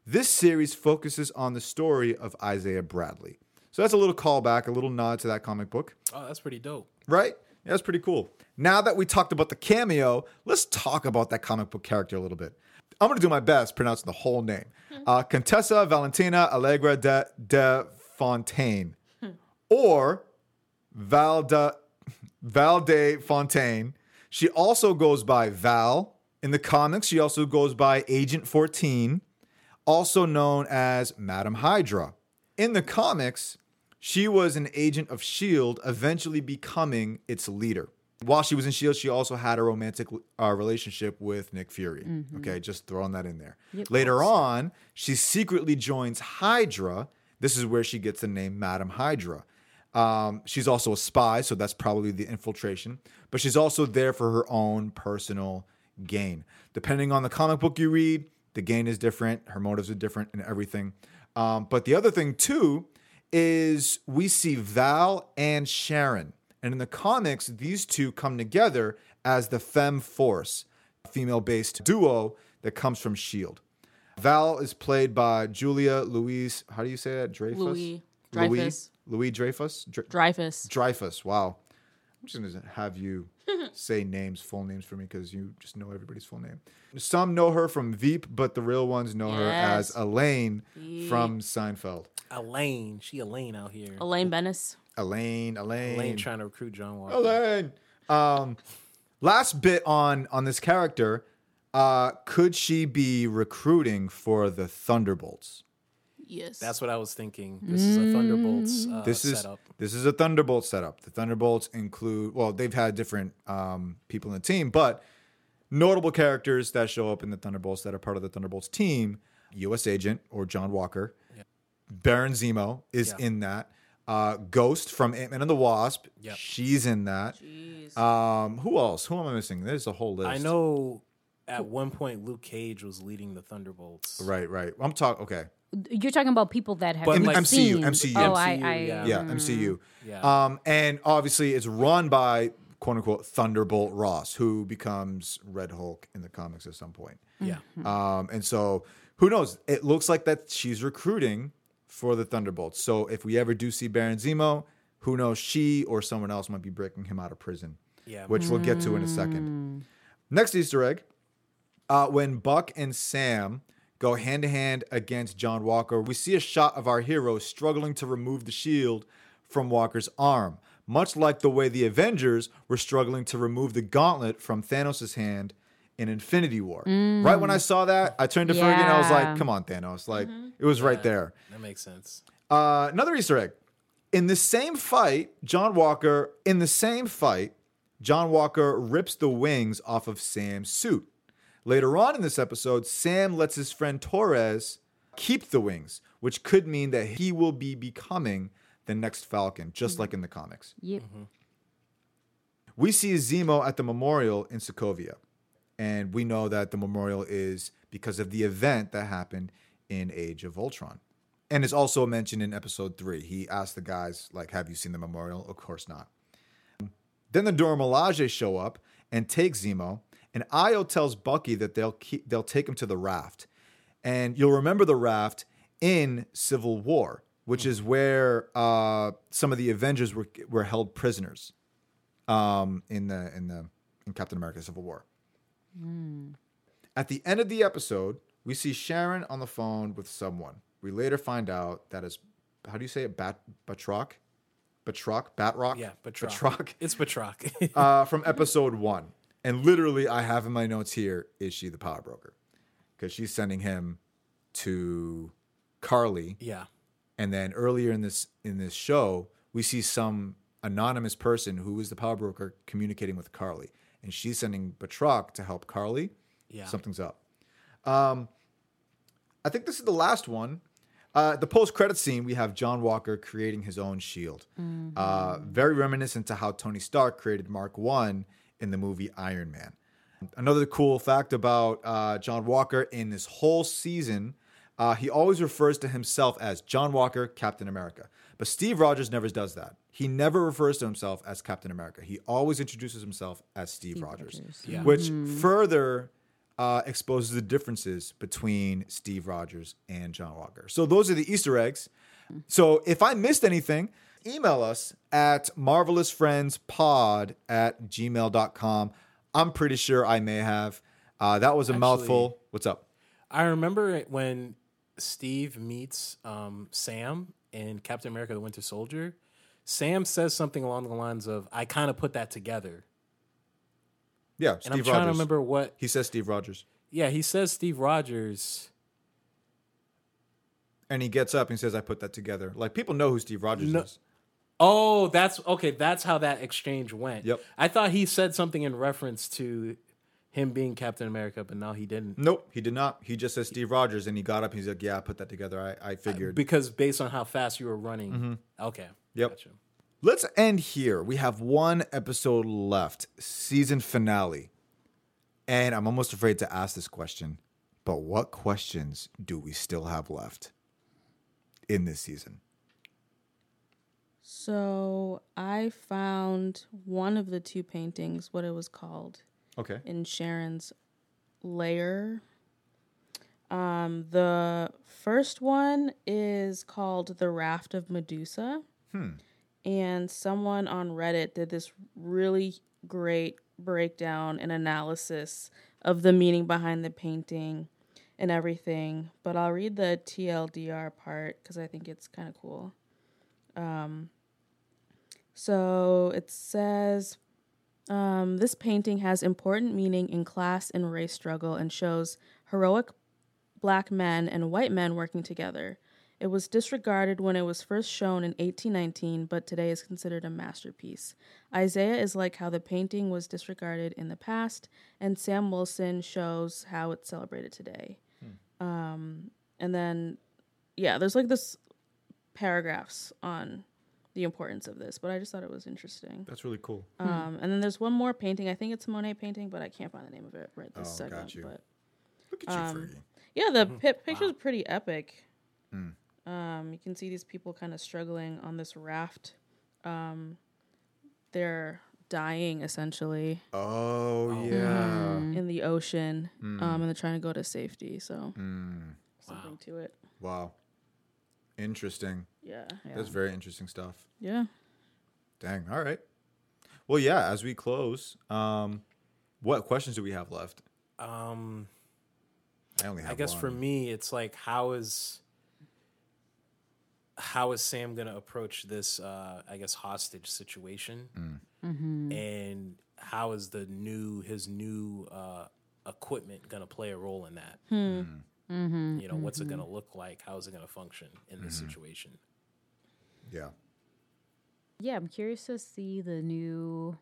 This series focuses on the story of Isaiah Bradley. So that's a little callback, a little nod to that comic book, Oh, that's pretty dope. right? Yeah, that's pretty cool. Now that we talked about the cameo, let's talk about that comic book character a little bit. I'm going to do my best pronouncing the whole name. Uh, Contessa Valentina Allegra de, de Fontaine, or Valda, Valde Fontaine. She also goes by Val. In the comics, she also goes by Agent 14, also known as Madam Hydra. In the comics, she was an agent of S.H.I.E.L.D., eventually becoming its leader. While she was in S.H.I.E.L.D., she also had a romantic uh, relationship with Nick Fury. Okay, just throwing that in there. Later on, she secretly joins Hydra. This is where she gets the name Madam Hydra. Um, she's also a spy, so that's probably the infiltration. But she's also there for her own personal gain. Depending on the comic book you read, the gain is different, her motives are different, and everything. Um, but the other thing too is we see Val and Sharon, and in the comics, these two come together as the Femme Force, a female-based duo that comes from Shield. Val is played by Julia Louise. How do you say that? Dreyfus. Louis Dreyfus. Louis Dreyfus. Dre- Dreyfus. Dreyfus. Wow. I'm just gonna have you say names, full names for me, because you just know everybody's full name. Some know her from Veep, but the real ones know her as Yes. Elaine from Seinfeld. Elaine, she Elaine out here. Elaine Benes. Elaine, Elaine, Elaine trying to recruit John Walker. Elaine. Um, last bit on on this character. Uh, could she be recruiting for the Thunderbolts? Yes. That's what I was thinking. This is a Thunderbolts uh, this is setup. this is a Thunderbolt setup. The Thunderbolts include well, they've had different um, people in the team, but notable characters that show up in the Thunderbolts that are part of the Thunderbolts team: U.S. Agent or John Walker, Baron Zemo is Yeah. in that. Uh, Ghost from Ant Man and the Wasp. Yep. She's in that. Um, who else? Who am I missing? There's a whole list. I know at one point Luke Cage was leading the Thunderbolts. Right, right. I'm talking. Okay. You're talking about people that have But been like- MCU, seen. MCU. Oh, I, MCU, I, yeah. Yeah, mm. MCU. Yeah. Um, and obviously it's run by quote unquote Thunderbolt Ross, who becomes Red Hulk in the comics at some point. Yeah. Um, and so who knows? It looks like that she's recruiting for the Thunderbolts. So if we ever do see Baron Zemo, who knows? She or someone else might be breaking him out of prison. Yeah. Which we'll get to in a second. Next Easter egg. Uh, when Buck and Sam go hand to hand against John Walker, we see a shot of our hero struggling to remove the shield from Walker's arm, much like the way the Avengers were struggling to remove the gauntlet from Thanos' hand in Infinity War. Right when I saw that, I turned to Fergie and I was like, come on, Thanos. Like, it was right there. That makes sense. Uh, another Easter egg. In the same fight, John Walker, in the same fight, John Walker rips the wings off of Sam's suit. Later on in this episode, Sam lets his friend Torres keep the wings, which could mean that he will be becoming the next Falcon, just mm-hmm. like in the comics. Yep. Mm-hmm. We see Zemo at the memorial in Sokovia. And we know that the memorial is because of the event that happened in Age of Ultron. And it's also mentioned in episode three. He asked the guys, like, have you seen the memorial? Of course not. Then the Dora Milaje show up and take Zemo, and Ayo tells Bucky that they'll keep, they'll take him to the raft. And you'll remember the raft in Civil War, which is where uh, some of the Avengers were were held prisoners um, in the in the in Captain America: Civil War. At the end of the episode, we see Sharon on the phone with someone. We later find out that is how do you say it? Bat Batroc, Batroc, Batroc. Yeah. Batroc. Batroc. It's Batroc. uh, from episode one, and literally, I have in my notes here: is she the power broker? Because she's sending him to Karli, yeah. and then earlier in this in this show, we see some anonymous person who is the power broker communicating with Karli, and she's sending Batroc to help Karli. Yeah. Something's up. Um, I think this is the last one. Uh, the post credit scene, we have John Walker creating his own shield. Uh, very reminiscent to how Tony Stark created Mark One in the movie Iron Man. Another cool fact about uh, John Walker in this whole season, uh, he always refers to himself as John Walker, Captain America. But Steve Rogers never does that. He never refers to himself as Captain America. He always introduces himself as Steve, Rogers, Rogers. Yeah. which further uh, exposes the differences between Steve Rogers and John Walker. So those are the Easter eggs. So if I missed anything, email us at marvelousfriendspod at gmail.com. I'm pretty sure I may have. Uh, that was a mouthful. What's up? I remember when Steve meets um, Sam in Captain America: The Winter Soldier. Sam says something along the lines of, "I kind of put that together," Yeah, and Steve I'm Rogers. trying to remember what. He says Steve Rogers. Yeah, he says Steve Rogers. And he gets up and says, I put that together. Like people know who Steve Rogers No- is. Oh, that's okay. That's how that exchange went. Yep. I thought he said something in reference to him being Captain America, but now he didn't. Nope, he did not. He just says Steve Rogers and he got up. He's like, Yeah, I put that together. I, I figured. Because based on how fast you were running. Okay. Mm-hmm. Yep. Gotcha. Let's end here. We have one episode left, season finale. And I'm almost afraid to ask this question, but what questions do we still have left in this season? So I found one of the two paintings, what it was called, Okay. in Sharon's layer. Um, the first one is called The Raft of Medusa. And someone on Reddit did this really great breakdown and analysis of the meaning behind the painting and everything. But I'll read the TLDR part because I think it's kind of cool. So it says um, this painting has important meaning in class and race struggle and shows heroic black men and white men working together. It was disregarded when it was first shown in 1819, but today is considered a masterpiece. Isaiah is like how the painting was disregarded in the past, and Sam Wilson shows how it's celebrated today. Um, and then, yeah, there's like this paragraphs on the importance of this, but I just thought it was interesting. That's really cool. Um, and then there's one more painting. I think it's a Monet painting, but I can't find the name of it right this Oh, second. got you. But Look at you, um, Fergie. yeah, the Mm-hmm. pi- picture's pretty epic. Um, you can see these people kind of struggling on this raft. Um, they're dying essentially Oh, Oh. yeah. in the ocean, Mm. um, and they're trying to go to safety. So something to it. Wow. Interesting. Yeah, That's very interesting stuff. yeah. Dang. All right. Well, yeah. As we close, um, what questions do we have left? Um, I only have. I guess for me, it's like how is how is Sam gonna approach this? Uh, I guess hostage situation, and how is the new his new uh, equipment gonna play a role in that? You know, what's it gonna look like? How is it gonna function in this situation? Yeah. Yeah, I'm curious to see the new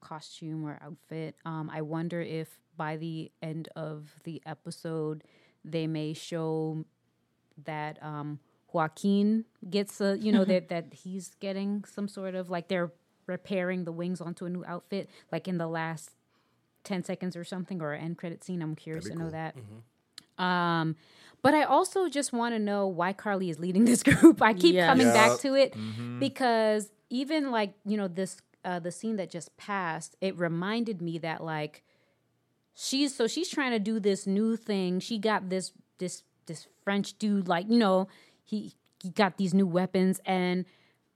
costume or outfit. Um, I wonder if by the end of the episode, they may show that um, Joaquin gets a, you know, that that he's getting some sort of like they're repairing the wings onto a new outfit, like in the last ten seconds or something, or an end credit scene. I'm curious to be know cool. that. Um, but I also just want to know why Karli is leading this group. I keep Yes. coming back to it because even like you know this uh, the scene that just passed, it reminded me that like she's so she's trying to do this new thing. She got this this this French dude like you know he he got these new weapons and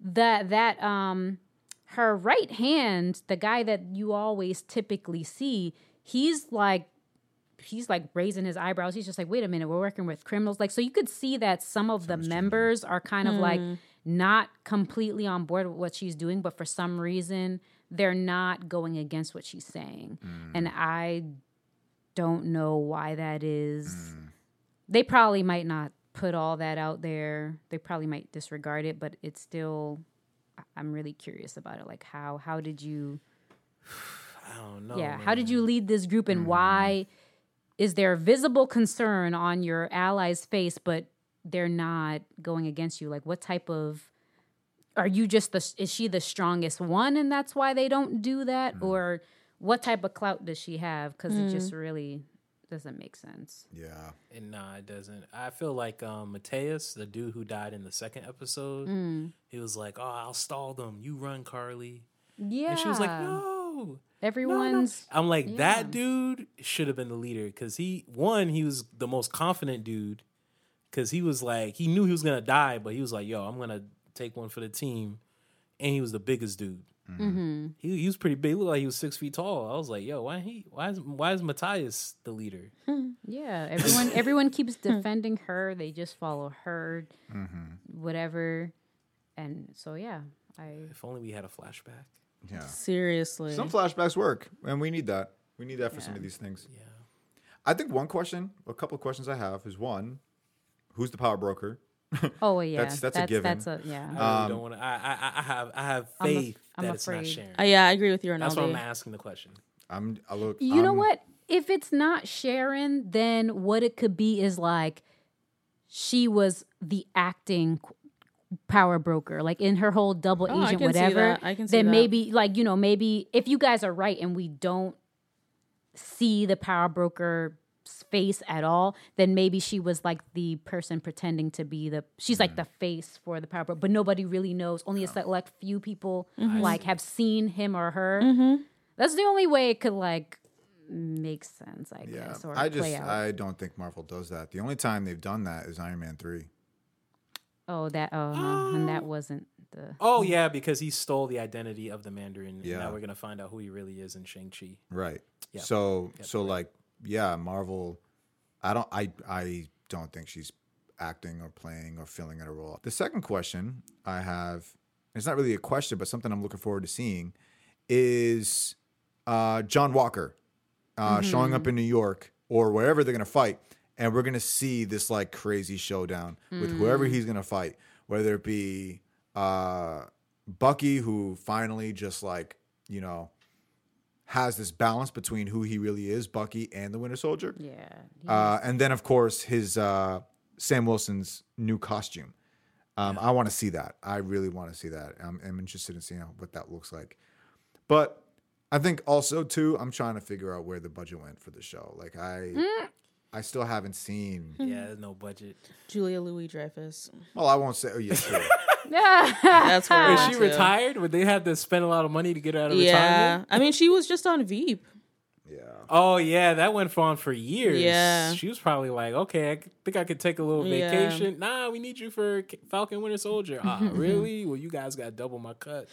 that that um her right hand, the guy that you always typically see, he's like he's like raising his eyebrows. He's just like, wait a minute, we're working with criminals. Like, so you could see that some of the members are kind of like hmm. not completely on board with what she's doing, but for some reason they're not going against what she's saying. Hmm. And I don't know why that is. Hmm. They probably might not put all that out there. They probably might disregard it, but it's still I- I'm really curious about it. Like how how did you I don't know. yeah, how did you lead this group and why is there a visible concern on your ally's face, but they're not going against you? Like, what type of are you just the is she the strongest one and that's why they don't do that? Mm-hmm. Or what type of clout does she have? Because it just mm. really doesn't make sense. Yeah. And nah, it doesn't. I feel like um Matthias, the dude who died in the second episode, mm. he was like, "Oh, I'll stall them. You run, Karli." Yeah. And she was like, "No." Everyone's I'm like, Yeah. that dude should have been the leader because he, one, he was the most confident dude because he was like, he knew he was going to die, but he was like, yo, I'm going to take one for the team. And he was the biggest dude. Mm-hmm. He, he was pretty big. He looked like he was six feet tall. I was like, yo, why he, why is, why is Matthias the leader? Yeah, everyone everyone keeps defending her. They just follow her, Mm-hmm. whatever. And so yeah, I If only we had a flashback. Yeah. Seriously. Some flashbacks work, and we need that. We need that for some of these things. Yeah. I think one question, a couple of questions I have is one, who's the power broker? oh yeah, That's- that's a given. That's a yeah. I really Um, don't want to, I, I, I have, I have I'm af- faith I'm that it's not afraid. Sharon. Uh, yeah, I agree with you, That's why I'm asking the question. I'm. I look. You know I'm- what? If it's not Sharon, then what it could be is like she was the acting qu- power broker, like in her whole double Oh, I agent, can see whatever. that. I can see then that. maybe, like you know, maybe if you guys are right and we don't see the power broker face at all then maybe she was like the person pretending to be the she's like mm. the face for the power broker but nobody really knows only a select few people mm-hmm. like have seen him or her mm-hmm. that's the only way it could like make sense i Yeah, guess or I play just out I don't think Marvel does that. The only time they've done that is Iron Man three. Oh that oh uh, and that wasn't the Oh yeah, because he stole the identity of the Mandarin. And Yeah. now we're gonna find out who he really is in Shang Chi. Right. Yep. So so like yeah, Marvel. I don't. I I don't think she's acting or playing or filling in a role. The second question I have, it's not really a question, but something I'm looking forward to seeing, is uh, John Walker uh, showing up in New York or wherever they're gonna fight, and we're gonna see this like crazy showdown with whoever he's gonna fight, whether it be uh, Bucky, who finally just like you know has this balance between who he really is, Bucky and the Winter Soldier. yeah Uh, and then, of course, his uh, Sam Wilson's new costume. Um, I want to see that. I really want to see that. I'm, I'm interested in seeing what that looks like. But I think also too, I'm trying to figure out where the budget went for the show. Like I, I still haven't seen. Yeah, there's no budget. Julia Louis Dreyfus. Well, I won't say. Oh yeah, sure. That's where she went retired? Would they have to spend a lot of money to get her out of retirement. Yeah, retirement? I mean, she was just on Veep. yeah. Oh yeah, that went on for years. Yeah. she was probably like, okay, I think I could take a little Yeah. vacation. Nah, we need you for Falcon Winter Soldier. Ah, really? Well, you guys got double my cut.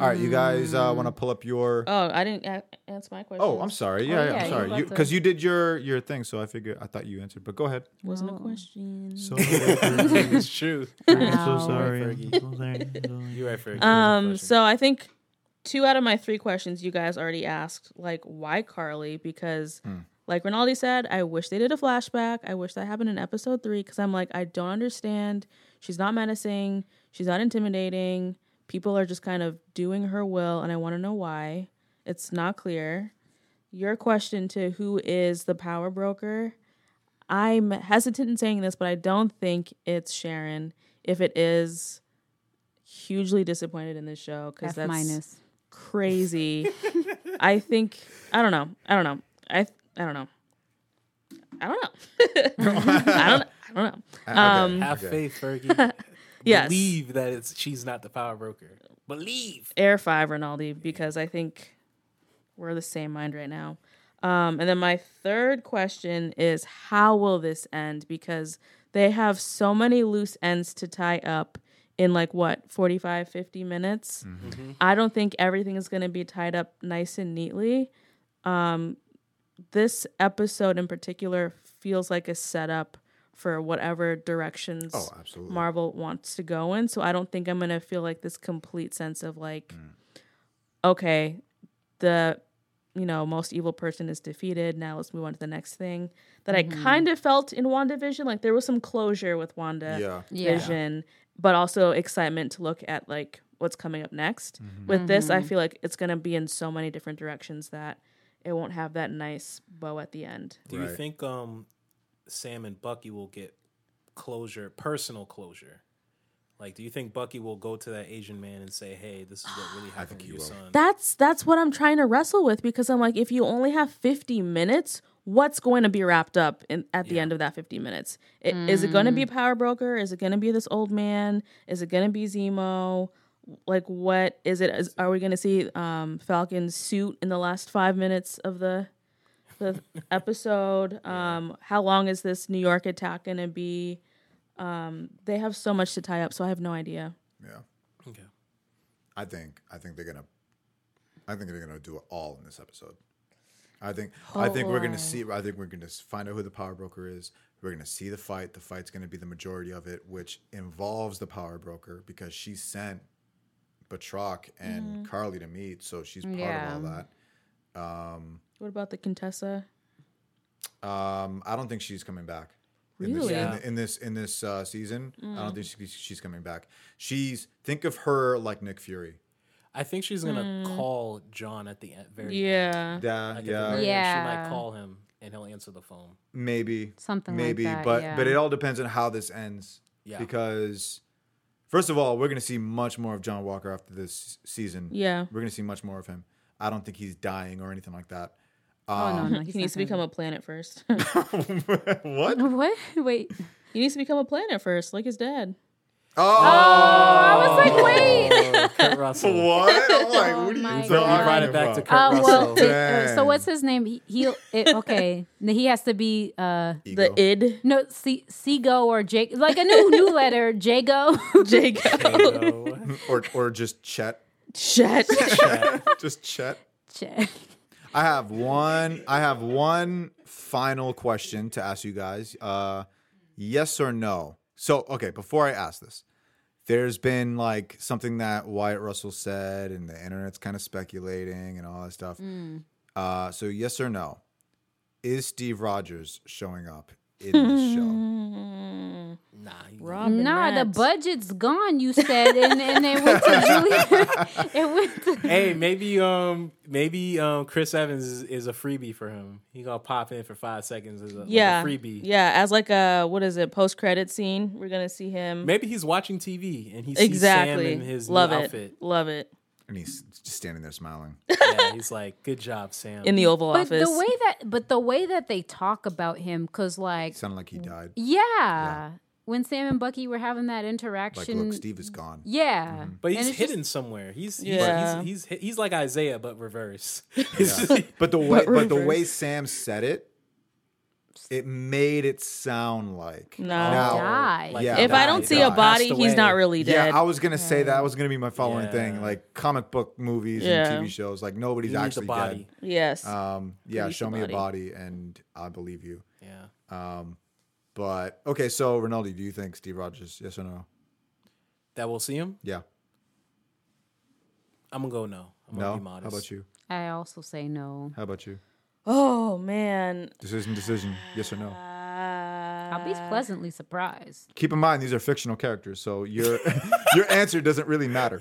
Dang. All right, you guys uh, want to pull up your. Oh, I didn't a- answer my question. Oh, I'm sorry. Yeah, Oh, yeah, yeah, I'm you sorry. about You to- because you did your your thing, so I figured I thought you answered. But go ahead. Wasn't a Oh. question. So it's true. Wow. sorry. You're right, Fergie. Um, so I think two out of my three questions you guys already asked. Like, why Karli? Because, like Rinaldi said, I wish they did a flashback. I wish that happened in episode three. Because I'm like, I don't understand. She's not menacing. She's not intimidating. People are just kind of doing her will, and I want to know why. It's not clear. Your question to who is the power broker? I'm hesitant in saying this, but I don't think it's Sharon. If it is, hugely disappointed in this show because that's minus. crazy. I think I don't know. I don't know. I I don't know. I don't know. I don't. I don't know. Um, Have faith, Fergie. Yes. Believe that it's she's not the power broker. Believe. Air five Rinaldi because I think we're the same mind right now. Um, and then my third question is how will this end? Because they have so many loose ends to tie up in like what 45 50 minutes i don't think everything is going to be tied up nice and neatly um, this episode in particular feels like a setup for whatever directions Oh, absolutely. Marvel wants to go in. So I don't think I'm gonna feel like this complete sense of like, mm. okay, the you know most evil person is defeated. Now let's move on to the next thing. That I mm-hmm. kind of felt in WandaVision, like there was some closure with Wanda Yeah. Yeah. Vision, but also excitement to look at like what's coming up next. Mm-hmm. With this, I mm-hmm. feel like it's gonna be in so many different directions that it won't have that nice bow at the end. Do you think um Sam and Bucky will get closure, personal closure? Like, do you think Bucky will go to that Asian man and say, "Hey, this is what really happened think to he your will. son"? that's that's what I'm trying to wrestle with because I'm like, if you only have 50 minutes, what's going to be wrapped up in at the end of that 50 minutes? I- Is it going to be Power Broker? Is it going to be this old man? Is it going to be Zemo? Like, what is it? Is, are we going to see um, Falcon's suit in the last five minutes of the the episode? Um, how long is this New York attack going to be? Um, they have so much to tie up, so I have no idea. Yeah. Okay. I think I think they're gonna I think they're gonna do it all in this episode. I think I think we're gonna see I think we're gonna find out who the power broker is. We're gonna see the fight. The fight's gonna be the majority of it, which involves the power broker because she sent Batroc and Karli to meet, so she's part Yeah. of all that. What about the Contessa? Um, I don't think she's coming back. In Really? this, in, Yeah. in this in this uh, season, I don't think she, she's coming back. She's think of her like Nick Fury. I think she's gonna call John at the end, very Yeah. end. Yeah, Like at the yeah. she might call him and he'll answer the phone. Maybe Something like maybe, that, but yeah. but it all depends on how this ends. Yeah. Because first of all, we're gonna see much more of John Walker after this season. Yeah. We're gonna see much more of him. I don't think he's dying or anything like that. Oh no, no, He needs to become a planet first. what? What? Wait. he needs to become a planet first, like his dad. Oh, I was like, wait. Oh, Kurt Russell. what? I'm like, Oh what are you my talking So we brought it back to Kurt Uh, well, Russell. it- uh, so what's his name? He, he'll it, okay. He has to be uh The id no C- Seago or Jake like a new new letter Jago. Jacob. Jago. or or just Chet. Chet. Just Chet. J- I have one. I have one final question to ask you guys. Uh, yes or no? So, okay, before I ask this, there's been like something that Wyatt Russell said, and the internet's kind of speculating and all that stuff. Uh, so, yes or no? Is Steve Rogers showing up in this show? Nah, Robin Nah, the budget's gone. You said, and and they went to Julia. it went to. hey, maybe um maybe um Chris Evans is, is a freebie for him. He gonna pop in for five seconds as a, like a freebie. yeah, as like a what is it? Post credit scene. We're gonna see him. Maybe he's watching TV and he sees exactly. Sam in his Love new it. outfit. Love it. And he's just standing there smiling. Yeah, he's like, "Good job, Sam." In the Oval But Office. the way that, but the way that they talk about him, because like, Sounded like he died. yeah, when Sam and Bucky were having that Like, interaction, look, Steve is gone. yeah, but he's hidden just- somewhere. He's he's, Yeah. he's, he's he's like Isaiah but reverse. He's just- But the way, but the way Sam said it, it made it sound like No. Now- died. like, Yeah. if I don't died, see a body, he's not really dead. Yeah. I was gonna say that was gonna be my following Yeah. thing, like comic book movies Yeah. and TV shows. Like nobody's he actually body. yes. Um, yeah, Release show me body. a body and I believe you. Yeah, Um, but okay, so Rinaldi, do you think Steve Rogers? Yes or no? that we'll see him. Yeah, I'm gonna go no. I'm gonna no. be modest. How about you? I also say no. How about you? oh man. Decision, decision. Yes or no? Uh, I'll be pleasantly surprised. Keep in mind these are fictional characters, so your your answer doesn't really matter.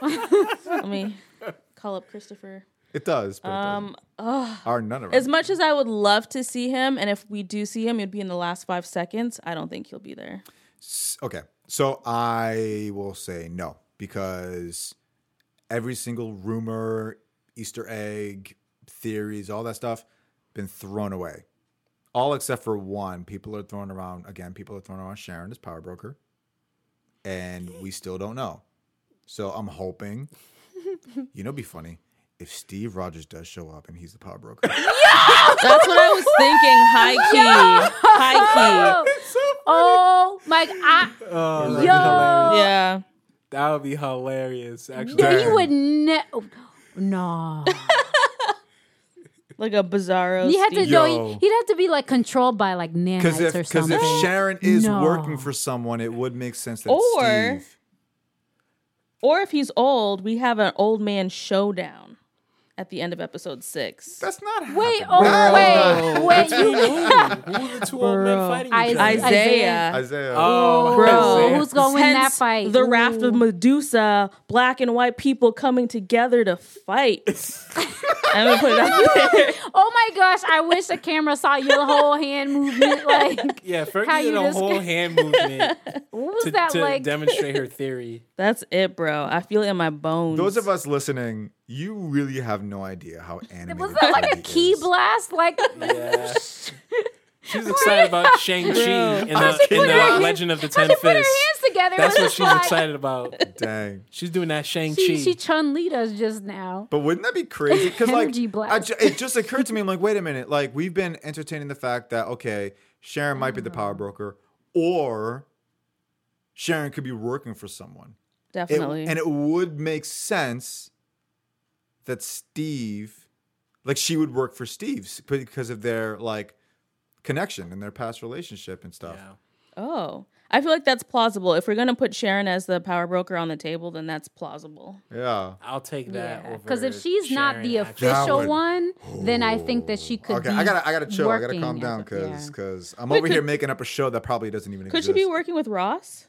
Let me call up Christopher. It does, but Um. it doesn't. None of As much as I would love to see him, and if we do see him, it'd be in the last five seconds. I don't think he'll be there. Okay, so I will say no because every single rumor, Easter egg, theories, all that stuff, been thrown away. All except for one. People are throwing around again. People are throwing around Sharon as power broker, and we still don't know. So I'm hoping. You know, it'd be funny if Steve Rogers does show up and he's the power broker. Yeah! That's what I was thinking. High key. High key. Oh my! I, Oh, that'd Yo! hilarious. Yeah. That would be hilarious. Actually, no, you would ne- oh, no. Like a bizarro. He had to Steve. go. Yo. He, would have to be like controlled by like Because nanites if or because if Sharon is No. working for someone, it would make sense that Or- Steve. Or if he's old, we have an old man showdown at the end of episode six. That's not oh, wait, happening. oh That is wait, wait, you. who are the two old men fighting each? Isaiah. Isaiah. Isaiah. Oh, Bro, Isaiah. who's gonna win that fight? The raft of Medusa, black and white people coming together to fight. I'm gonna put it out there. Oh my gosh! I wish the camera saw your whole hand movement. Like, Yeah, Fergie How did you a just- whole hand movement what was to, that to like? demonstrate her theory. That's it, bro. I feel it in my bones. Those of us listening, you really have no idea how animated. was that like a Fergie key is. blast? Like, Yeah. She was excited about Shang Chi in the, in the her Legend of the how Ten she put her Fists. hands Together, That's what she's like- excited about. Dang. She's doing that Shang Chi. She, she Chun Li'd us just now. But wouldn't that be crazy? Because like, Energy I ju- it just occurred to me. I'm like, wait a minute. Like, we've been entertaining the fact that okay, Sharon might be the power mm. broker, or Sharon could be working for someone. It- Definitely. and it would make sense that Steve, like, she would work for Steve's because of their like connection and their past relationship and stuff. yeah. oh. I feel like that's plausible. If we're gonna put Sharon as the power broker on the table, then that's plausible. Yeah. I'll take that Yeah, because if she's not the official would- one, then I think that she could. Okay, be I gotta, I gotta chill. I gotta calm down a- because, yeah. because I'm Wait, over here making up a show that probably doesn't even Could exist. she be working with Ross?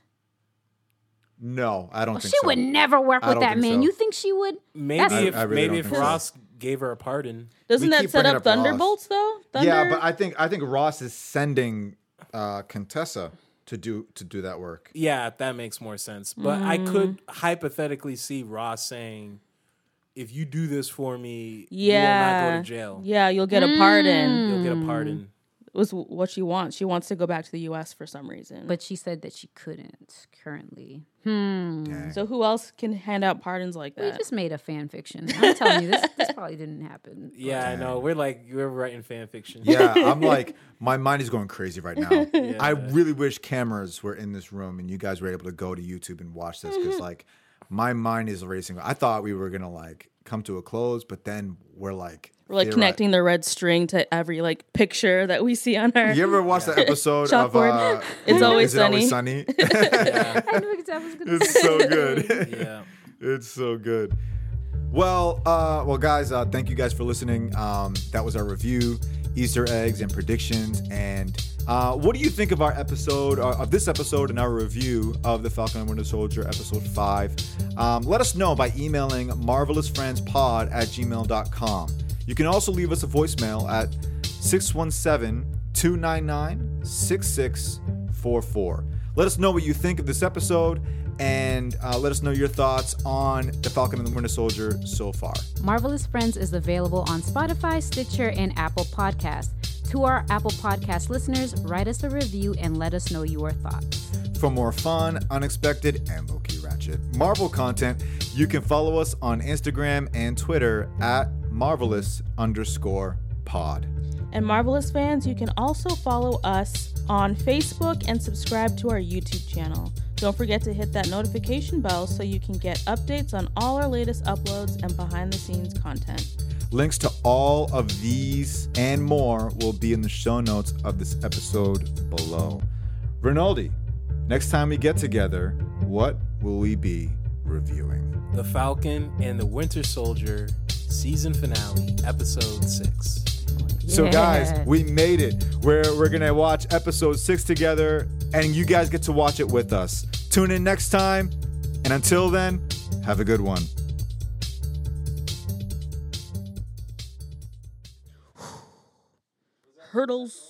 No, I don't Well, think she so. would never work I with that man. so. You think she would? maybe That's- if I- I really maybe if think so. Ross gave her a pardon. Doesn't We that set bringing up up Ross. Thunderbolts though? Thunder? Yeah, but I think I think Ross is sending uh, Contessa to do to do that work. Yeah, that makes more sense. But I Mm. could hypothetically see Ross saying, "If you do this for me, yeah. you will not go to jail. Yeah, you'll get a pardon. You'll get a pardon." Was what she wants. She wants to go back to the U.S. for some reason. But she said that she couldn't currently. Hmm. Dang. so who else can hand out pardons like that? We just made a fan fiction. I'm telling you, this this probably didn't happen. Yeah, I know. We're like we're writing fan fiction. Yeah, I'm like my mind is going crazy right now. I really wish cameras were in this room and you guys were able to go to YouTube and watch this because like my mind is racing. I thought we were gonna like come to a close, but then we're like We're like theori- connecting the red string to every like picture that we see on her. You ever watch the episode of uh, It's Always Is It Always Sunny? Sunny? I knew exactly what I was gonna it's say. so good. Yeah. It's so good. Well, uh, well, guys, uh, thank you guys for listening. Um, that was our review, Easter eggs and predictions, and Uh, what do you think of our episode, uh, of this episode, and our review of the Falcon and Winter Soldier episode five? Um, let us know by emailing marvelousfriendspod at gmail.com. You can also leave us a voicemail at 617 299 6644. Let us know what you think of this episode and uh, let us know your thoughts on The Falcon and the Winter Soldier so far. Marvelous Friends is available on Spotify, Stitcher, and Apple Podcasts. To our Apple Podcast listeners, write us a review and let us know your thoughts. For more fun, unexpected, and low key ratchet Marvel content, you can follow us on Instagram and Twitter at marvelous underscore pod. And Marvelous fans, you can also follow us on Facebook and subscribe to our YouTube channel. Don't forget to hit that notification bell so you can get updates on all our latest uploads and behind the scenes content. Links to all of these and more will be in the show notes of this episode below. Rinaldi, next time we get together, what will we be reviewing? The Falcon and the Winter Soldier season finale, episode six. So, guys, we made it. We're, we're going to watch episode six together, and you guys get to watch it with us. Tune in next time, and until then, have a good one. Hurdles.